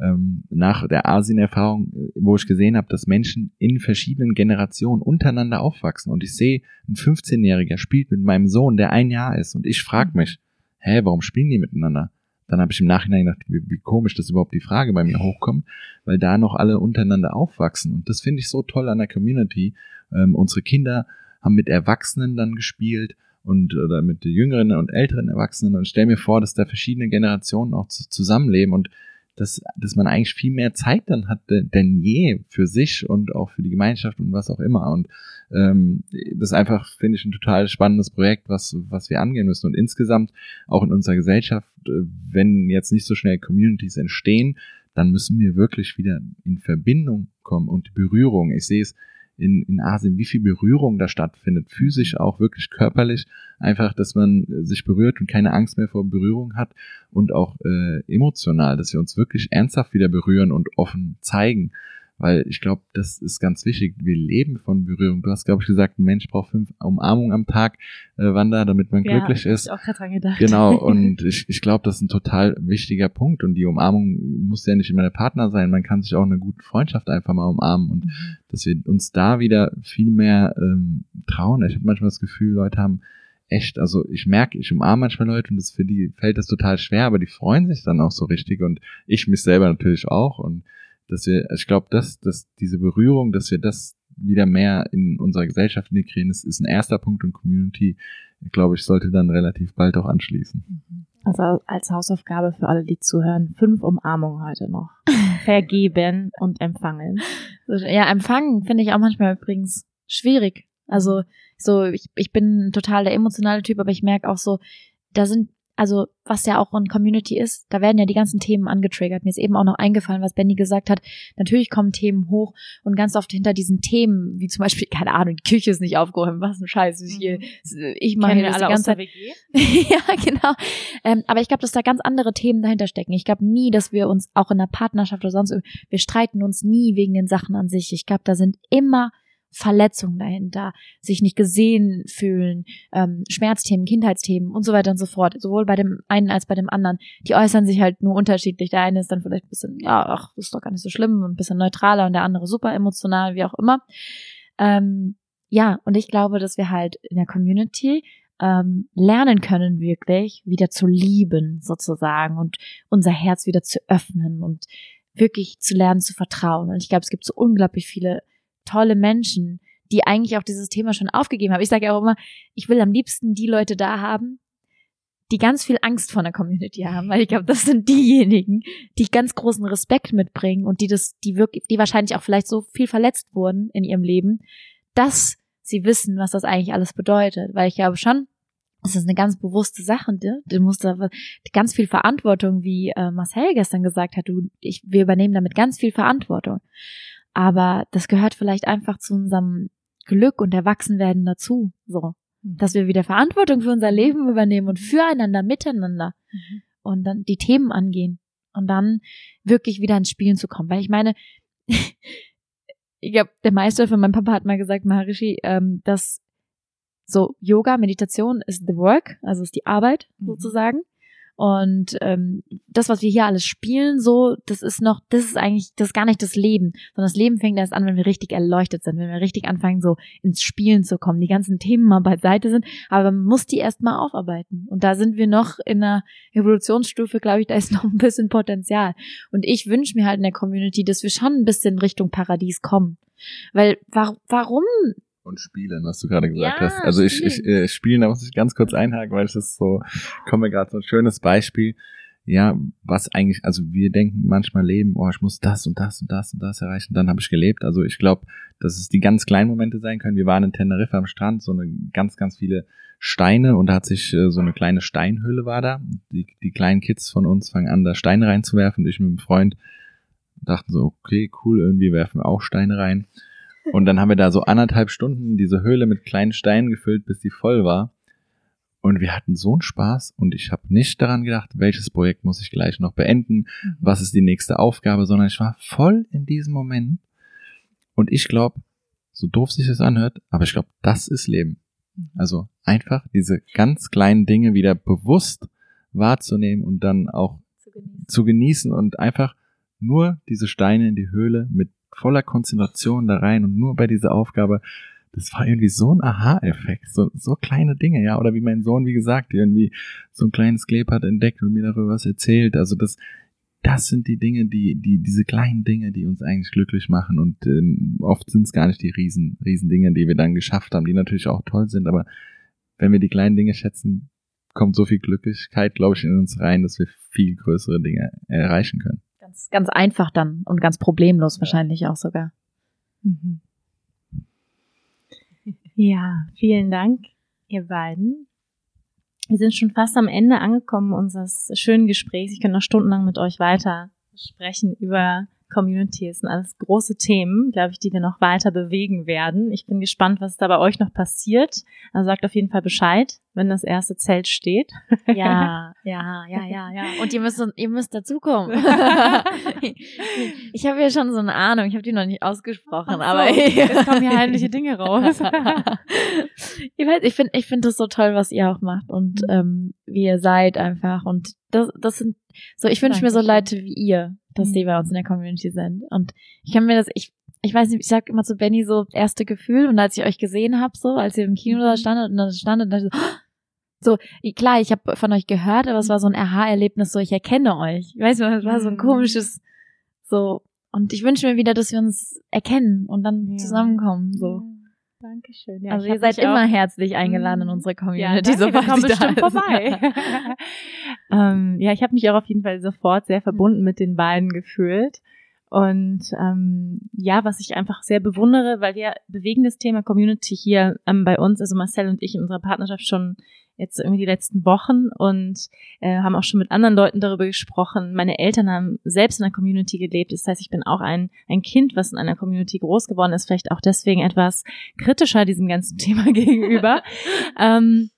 ähm, nach der Asien-Erfahrung, äh, wo ich gesehen habe, dass Menschen in verschiedenen Generationen untereinander aufwachsen. Und ich sehe, ein 15-Jähriger spielt mit meinem Sohn, der ein Jahr ist. Und ich frage mhm. mich, hä, warum spielen die miteinander? Dann habe ich im Nachhinein gedacht, wie, wie komisch, dass überhaupt die Frage bei mir hochkommt, weil da noch alle untereinander aufwachsen. Und das finde ich so toll an der Community. Ähm, unsere Kinder haben mit Erwachsenen dann gespielt und oder mit jüngeren und älteren Erwachsenen und stell mir vor, dass da verschiedene Generationen auch zusammenleben und dass, dass man eigentlich viel mehr Zeit dann hat denn je für sich und auch für die Gemeinschaft und was auch immer. Und ähm, das ist einfach, finde ich, ein total spannendes Projekt, was, was wir angehen müssen. Und insgesamt auch in unserer Gesellschaft, äh, wenn jetzt nicht so schnell Communities entstehen, dann müssen wir wirklich wieder in Verbindung kommen und Berührung. Ich sehe es in, in Asien, wie viel Berührung da stattfindet, physisch auch wirklich körperlich, einfach, dass man sich berührt und keine Angst mehr vor Berührung hat und auch äh, emotional, dass wir uns wirklich ernsthaft wieder berühren und offen zeigen. Weil ich glaube, das ist ganz wichtig. Wir leben von Berührung. Du hast, glaube ich, gesagt, ein Mensch braucht fünf Umarmungen am Tag, äh, Wanda, damit man ja, glücklich ist. Ich auch dran gedacht. Genau, [LAUGHS] und ich, ich glaube, das ist ein total wichtiger Punkt. Und die Umarmung muss ja nicht immer der Partner sein. Man kann sich auch eine gute Freundschaft einfach mal umarmen. Und mhm. dass wir uns da wieder viel mehr ähm, trauen. Ich habe manchmal das Gefühl, Leute haben echt, also ich merke, ich umarme manchmal Leute und das für die fällt das total schwer, aber die freuen sich dann auch so richtig und ich mich selber natürlich auch und dass wir, ich glaube, dass, dass diese Berührung, dass wir das wieder mehr in unserer Gesellschaft integrieren, ist, ist ein erster Punkt und Community, glaube ich, sollte dann relativ bald auch anschließen. Mhm. Also als Hausaufgabe für alle, die zuhören, fünf Umarmungen heute noch. [LAUGHS] Vergeben und empfangen. Ja, empfangen finde ich auch manchmal übrigens schwierig. Also so, ich, ich bin total der emotionale Typ, aber ich merke auch so, da sind also was ja auch in Community ist, da werden ja die ganzen Themen angetriggert. Mir ist eben auch noch eingefallen, was Benny gesagt hat. Natürlich kommen Themen hoch und ganz oft hinter diesen Themen, wie zum Beispiel, keine Ahnung, die Küche ist nicht aufgeräumt, was ein Scheiß ist hier. Mhm. Ich mache hier das die ganze Zeit. [LAUGHS] ja, genau. Ähm, aber ich glaube, dass da ganz andere Themen dahinter stecken. Ich glaube nie, dass wir uns auch in der Partnerschaft oder sonst, wir streiten uns nie wegen den Sachen an sich. Ich glaube, da sind immer Verletzungen dahinter, sich nicht gesehen fühlen, ähm, Schmerzthemen, Kindheitsthemen und so weiter und so fort. Sowohl bei dem einen als bei dem anderen. Die äußern sich halt nur unterschiedlich. Der eine ist dann vielleicht ein bisschen, ja, ach, ist doch gar nicht so schlimm und ein bisschen neutraler und der andere super emotional, wie auch immer. Ähm, ja, und ich glaube, dass wir halt in der Community ähm, lernen können, wirklich wieder zu lieben, sozusagen, und unser Herz wieder zu öffnen und wirklich zu lernen zu vertrauen. Und ich glaube, es gibt so unglaublich viele tolle Menschen, die eigentlich auch dieses Thema schon aufgegeben haben. Ich sage ja auch immer, ich will am liebsten die Leute da haben, die ganz viel Angst vor der Community haben, weil ich glaube, das sind diejenigen, die ganz großen Respekt mitbringen und die das, die wirklich, die wahrscheinlich auch vielleicht so viel verletzt wurden in ihrem Leben, dass sie wissen, was das eigentlich alles bedeutet. Weil ich glaube schon, es ist eine ganz bewusste Sache, ne? du musst da ganz viel Verantwortung, wie äh, Marcel gestern gesagt hat, du, ich, wir übernehmen damit ganz viel Verantwortung. Aber das gehört vielleicht einfach zu unserem Glück und Erwachsenwerden dazu, so. Mhm. Dass wir wieder Verantwortung für unser Leben übernehmen und füreinander, miteinander mhm. und dann die Themen angehen und dann wirklich wieder ins Spielen zu kommen. Weil ich meine, [LAUGHS] ich glaube, der Meister von meinem Papa hat mal gesagt, Maharishi, ähm, dass so Yoga, Meditation ist the work, also ist die Arbeit mhm. sozusagen. Und ähm, das, was wir hier alles spielen, so, das ist noch, das ist eigentlich, das ist gar nicht das Leben, sondern das Leben fängt erst an, wenn wir richtig erleuchtet sind, wenn wir richtig anfangen, so ins Spielen zu kommen, die ganzen Themen mal beiseite sind, aber man muss die erstmal aufarbeiten. Und da sind wir noch in einer Evolutionsstufe, glaube ich, da ist [LAUGHS] noch ein bisschen Potenzial. Und ich wünsche mir halt in der Community, dass wir schon ein bisschen Richtung Paradies kommen. Weil wa warum und spielen, was du gerade gesagt ja, hast. Also ich, ich äh, spielen, da muss ich ganz kurz einhaken, weil es ist so, komme gerade so ein schönes Beispiel. Ja, was eigentlich, also wir denken manchmal leben, oh, ich muss das und das und das und das erreichen, dann habe ich gelebt. Also ich glaube, dass es die ganz kleinen Momente sein können. Wir waren in Teneriffa am Strand, so eine ganz, ganz viele Steine und da hat sich äh, so eine kleine Steinhülle war da. Die, die kleinen Kids von uns fangen an, da Steine reinzuwerfen und ich mit einem Freund dachten so, okay, cool, irgendwie werfen wir auch Steine rein. Und dann haben wir da so anderthalb Stunden diese Höhle mit kleinen Steinen gefüllt, bis die voll war. Und wir hatten so einen Spaß und ich habe nicht daran gedacht, welches Projekt muss ich gleich noch beenden, mhm. was ist die nächste Aufgabe, sondern ich war voll in diesem Moment. Und ich glaube, so doof sich das anhört, aber ich glaube, das ist Leben. Mhm. Also einfach diese ganz kleinen Dinge wieder bewusst wahrzunehmen und dann auch zu genießen, zu genießen und einfach nur diese Steine in die Höhle mit voller Konzentration da rein und nur bei dieser Aufgabe, das war irgendwie so ein Aha-Effekt, so, so kleine Dinge, ja, oder wie mein Sohn, wie gesagt, irgendwie so ein kleines Kleeblatt entdeckt und mir darüber was erzählt, also das, das sind die Dinge, die, die, diese kleinen Dinge, die uns eigentlich glücklich machen. Und ähm, oft sind es gar nicht die riesen, riesen Dinge, die wir dann geschafft haben, die natürlich auch toll sind, aber wenn wir die kleinen Dinge schätzen, kommt so viel Glücklichkeit, glaube ich, in uns rein, dass wir viel größere Dinge erreichen können ganz, ganz einfach dann und ganz problemlos ja. wahrscheinlich auch sogar. Mhm. [LAUGHS] Ja, vielen Dank, ihr beiden. Wir sind schon fast am Ende angekommen unseres schönen Gesprächs. Ich könnte noch stundenlang mit euch weiter sprechen über Community. Das sind alles große Themen, glaube ich, die wir noch weiter bewegen werden. Ich bin gespannt, was da bei euch noch passiert. Also sagt auf jeden Fall Bescheid, wenn das erste Zelt steht. Ja, [LAUGHS] ja, ja, ja, ja. Und ihr müsst, ihr müsst dazukommen. [LAUGHS] ich habe ja schon so eine Ahnung. Ich habe die noch nicht ausgesprochen, so, aber [LAUGHS] es kommen hier heimliche Dinge raus. ich weiß, ich finde, ich finde das so toll, was ihr auch macht und mhm. ähm, wie ihr seid einfach. Und das, das sind so. Ich wünsche mir so Leute wie ihr dass die bei uns in der Community sind. Und ich kann mir das, ich, ich weiß nicht, ich sag immer zu Benny so erste Gefühl und als ich euch gesehen habe, so, als ihr im Kino da standet und dann standet, dann so, so, klar, ich habe von euch gehört, aber es war so ein Aha-Erlebnis, so ich erkenne euch. Ich weiß nicht, es war so ein mhm. komisches, so, und ich wünsche mir wieder, dass wir uns erkennen und dann ja. zusammenkommen, so. Dankeschön. Ja, also ihr seid immer herzlich eingeladen in mhm. unsere Community, ja, danke, sobald bestimmt vorbei. [LAUGHS] ähm, ja, ich habe mich auch auf jeden Fall sofort sehr verbunden mit den beiden gefühlt. Und ähm, ja, was ich einfach sehr bewundere, weil wir bewegen das Thema Community hier ähm, bei uns, also Marcel und ich in unserer Partnerschaft schon jetzt irgendwie die letzten Wochen und äh, haben auch schon mit anderen Leuten darüber gesprochen. Meine Eltern haben selbst in einer Community gelebt. Das heißt, ich bin auch ein, ein Kind, was in einer Community groß geworden ist, vielleicht auch deswegen etwas kritischer diesem ganzen [LAUGHS] Thema gegenüber. [LAUGHS] ähm,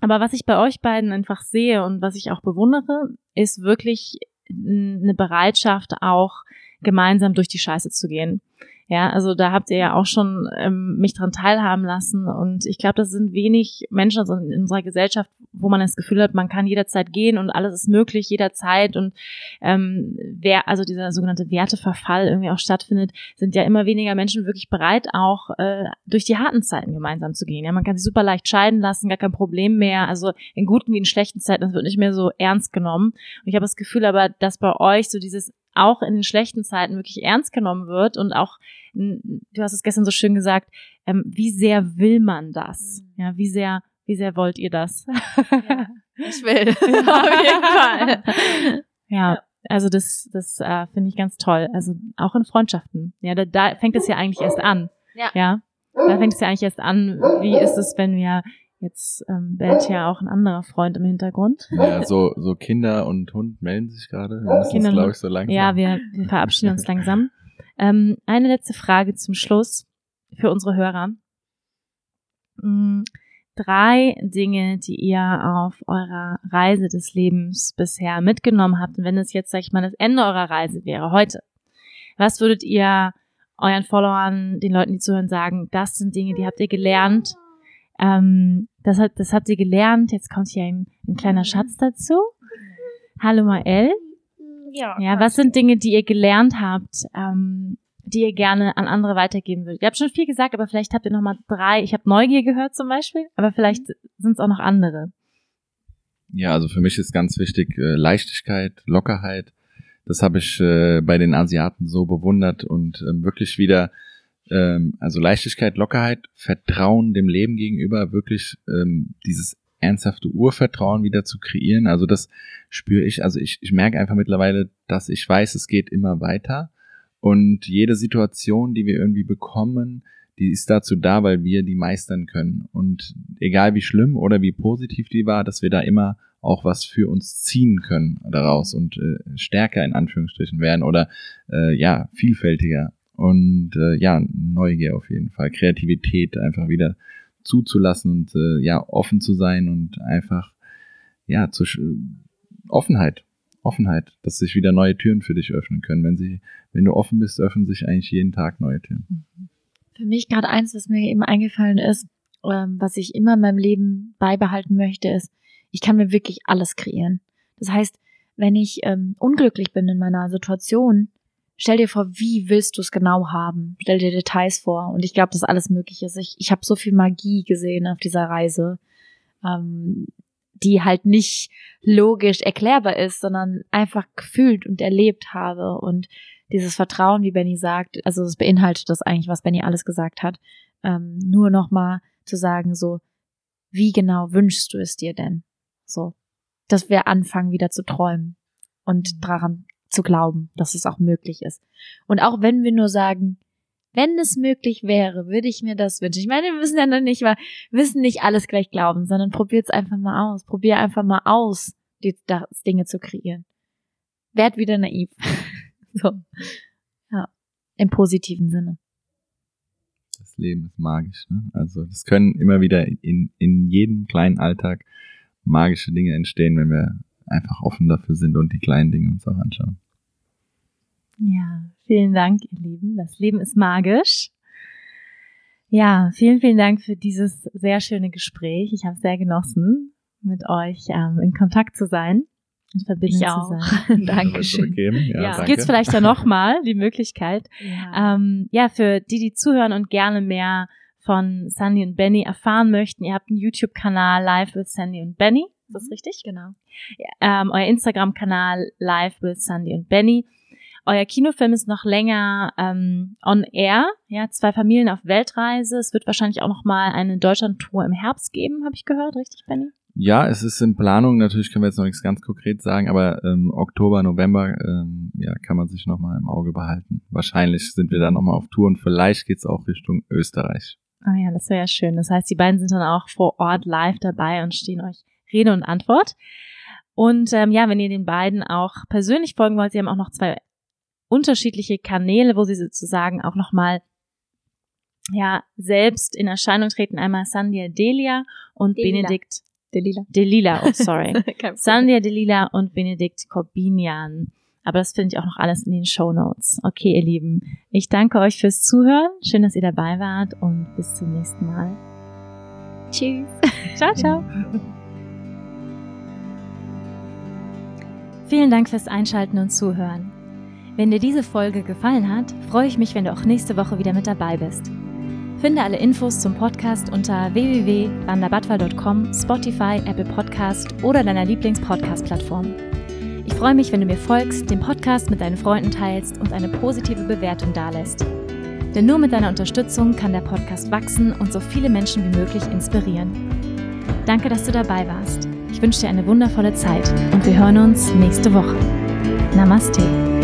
aber was ich bei euch beiden einfach sehe und was ich auch bewundere, ist wirklich eine Bereitschaft auch gemeinsam durch die Scheiße zu gehen. Ja, also da habt ihr ja auch schon ähm, mich dran teilhaben lassen und ich glaube, das sind wenig Menschen also in unserer Gesellschaft, wo man das Gefühl hat, man kann jederzeit gehen und alles ist möglich jederzeit und ähm, wer also dieser sogenannte Werteverfall irgendwie auch stattfindet, sind ja immer weniger Menschen wirklich bereit, auch äh, durch die harten Zeiten gemeinsam zu gehen. Ja, man kann sich super leicht scheiden lassen, gar kein Problem mehr. Also in guten wie in schlechten Zeiten, das wird nicht mehr so ernst genommen. Und ich habe das Gefühl aber, dass bei euch so dieses auch in den schlechten Zeiten wirklich ernst genommen wird und auch, du hast es gestern so schön gesagt, ähm, wie sehr will man das? Mhm. Ja, wie sehr, wie sehr wollt ihr das? Ja, [LAUGHS] ich will, [LAUGHS] auf jeden Fall. Ja, also das, das äh, finde ich ganz toll. Also auch in Freundschaften. Ja, da, da fängt es ja eigentlich erst an. Ja. ja. Da fängt es ja eigentlich erst an, wie ist es, wenn wir Jetzt ähm, bellt ja auch ein anderer Freund im Hintergrund. Ja, [LAUGHS] so, so Kinder und Hund melden sich gerade. Wir müssen Kinder glaube ich, so langsam. Ja, wir, wir verabschieden uns langsam. Ähm, eine letzte Frage zum Schluss für unsere Hörer. Hm, drei Dinge, die ihr auf eurer Reise des Lebens bisher mitgenommen habt. Und wenn es jetzt, sag ich mal, das Ende eurer Reise wäre, heute, was würdet ihr euren Followern, den Leuten, die zuhören, sagen, das sind Dinge, die habt ihr gelernt ähm, das, hat, das habt ihr gelernt. Jetzt kommt hier ein, ein kleiner Schatz dazu. Hallo Mael. Ja. Ja, was sind Dinge, die ihr gelernt habt, ähm, die ihr gerne an andere weitergeben würdet? Ihr habt schon viel gesagt, aber vielleicht habt ihr noch mal drei. Ich habe Neugier gehört zum Beispiel, aber vielleicht sind es auch noch andere. Ja, also für mich ist ganz wichtig äh, Leichtigkeit, Lockerheit. Das habe ich äh, bei den Asiaten so bewundert und äh, wirklich wieder ähm, also Leichtigkeit, Lockerheit, Vertrauen dem Leben gegenüber, wirklich ähm, dieses ernsthafte Urvertrauen wieder zu kreieren. Also das spüre ich. Also ich, ich merke einfach mittlerweile, dass ich weiß, es geht immer weiter. Und jede Situation, die wir irgendwie bekommen, die ist dazu da, weil wir die meistern können. Und egal wie schlimm oder wie positiv die war, dass wir da immer auch was für uns ziehen können daraus und äh, stärker in Anführungsstrichen werden oder äh, ja vielfältiger und äh, ja, Neugier auf jeden Fall, Kreativität einfach wieder zuzulassen und äh, ja, offen zu sein und einfach ja, zu Offenheit, Offenheit, dass sich wieder neue Türen für dich öffnen können. Wenn sie, wenn du offen bist, öffnen sich eigentlich jeden Tag neue Türen. Für mich gerade eins, was mir eben eingefallen ist, ähm, was ich immer in meinem Leben beibehalten möchte, ist, ich kann mir wirklich alles kreieren. Das heißt, wenn ich ähm, unglücklich bin in meiner Situation, stell dir vor, wie willst du es genau haben? Stell dir Details vor. Und ich glaube, dass alles möglich ist. Ich, ich habe so viel Magie gesehen auf dieser Reise, ähm, die halt nicht logisch erklärbar ist, sondern einfach gefühlt und erlebt habe. Und dieses Vertrauen, wie Benny sagt, also es beinhaltet das eigentlich, was Benny alles gesagt hat, ähm, nur nochmal zu sagen, so, wie genau wünschst du es dir denn? So, dass wir anfangen wieder zu träumen und mhm. daran zu glauben, dass es auch möglich ist. Und auch wenn wir nur sagen, wenn es möglich wäre, würde ich mir das wünschen. Ich meine, wir müssen ja noch nicht mal, wissen nicht alles gleich glauben, sondern probiert es einfach mal aus. Probier einfach mal aus, die Dinge zu kreieren. Werd wieder naiv. [LAUGHS] so. Ja. Im positiven Sinne. Das Leben ist magisch, ne? Also, es können immer wieder in, in jedem kleinen Alltag magische Dinge entstehen, wenn wir einfach offen dafür sind und die kleinen Dinge uns auch anschauen. Ja, vielen Dank, ihr Lieben. Das Leben ist magisch. Ja, vielen, vielen Dank für dieses sehr schöne Gespräch. Ich habe sehr genossen, mit euch ähm, in Kontakt zu sein, in Verbindung ich auch. zu sein. [LAUGHS] Dankeschön. Ja, ja. Danke. Gibt's vielleicht ja nochmal die Möglichkeit. Ja. Ähm, ja, für die, die zuhören und gerne mehr von Sandy und Benny erfahren möchten, ihr habt einen YouTube-Kanal Live with Sandy und Benny. Ist das richtig? Genau. Ja, ähm, euer Instagram-Kanal Live with Sandy und Benny. Euer Kinofilm ist noch länger ähm, on air. Ja, zwei Familien auf Weltreise. Es wird wahrscheinlich auch noch mal eine Deutschland-Tour im Herbst geben, habe ich gehört, richtig, Benny? Ja, es ist in Planung. Natürlich können wir jetzt noch nichts ganz konkret sagen, aber ähm, Oktober, November, ähm, ja, kann man sich noch mal im Auge behalten. Wahrscheinlich sind wir dann noch mal auf Tour und vielleicht geht's auch Richtung Österreich. Ah ja, das wäre ja schön. Das heißt, die beiden sind dann auch vor Ort live dabei und stehen euch Rede und Antwort. Und ähm, ja, wenn ihr den beiden auch persönlich folgen wollt, sie haben auch noch zwei unterschiedliche Kanäle, wo sie sozusagen auch nochmal ja, selbst in Erscheinung treten. Einmal Sandia Delia und Delila. Benedikt Delila. Delila, oh sorry. [LAUGHS] Sandia Delila und Benedikt Corbinian. Aber das finde ich auch noch alles in den Show Notes. Okay, ihr Lieben, ich danke euch fürs Zuhören. Schön, dass ihr dabei wart und bis zum nächsten Mal. Tschüss. [LAUGHS] Ciao, ciao. Vielen Dank fürs Einschalten und Zuhören. Wenn dir diese Folge gefallen hat, freue ich mich, wenn du auch nächste Woche wieder mit dabei bist. Finde alle Infos zum Podcast unter www.wanderbadwal.com, Spotify, Apple Podcast oder deiner Lieblings-Podcast-Plattform. Ich freue mich, wenn du mir folgst, den Podcast mit deinen Freunden teilst und eine positive Bewertung dalässt. Denn nur mit deiner Unterstützung kann der Podcast wachsen und so viele Menschen wie möglich inspirieren. Danke, dass du dabei warst. Ich wünsche dir eine wundervolle Zeit und wir hören uns nächste Woche. Namaste.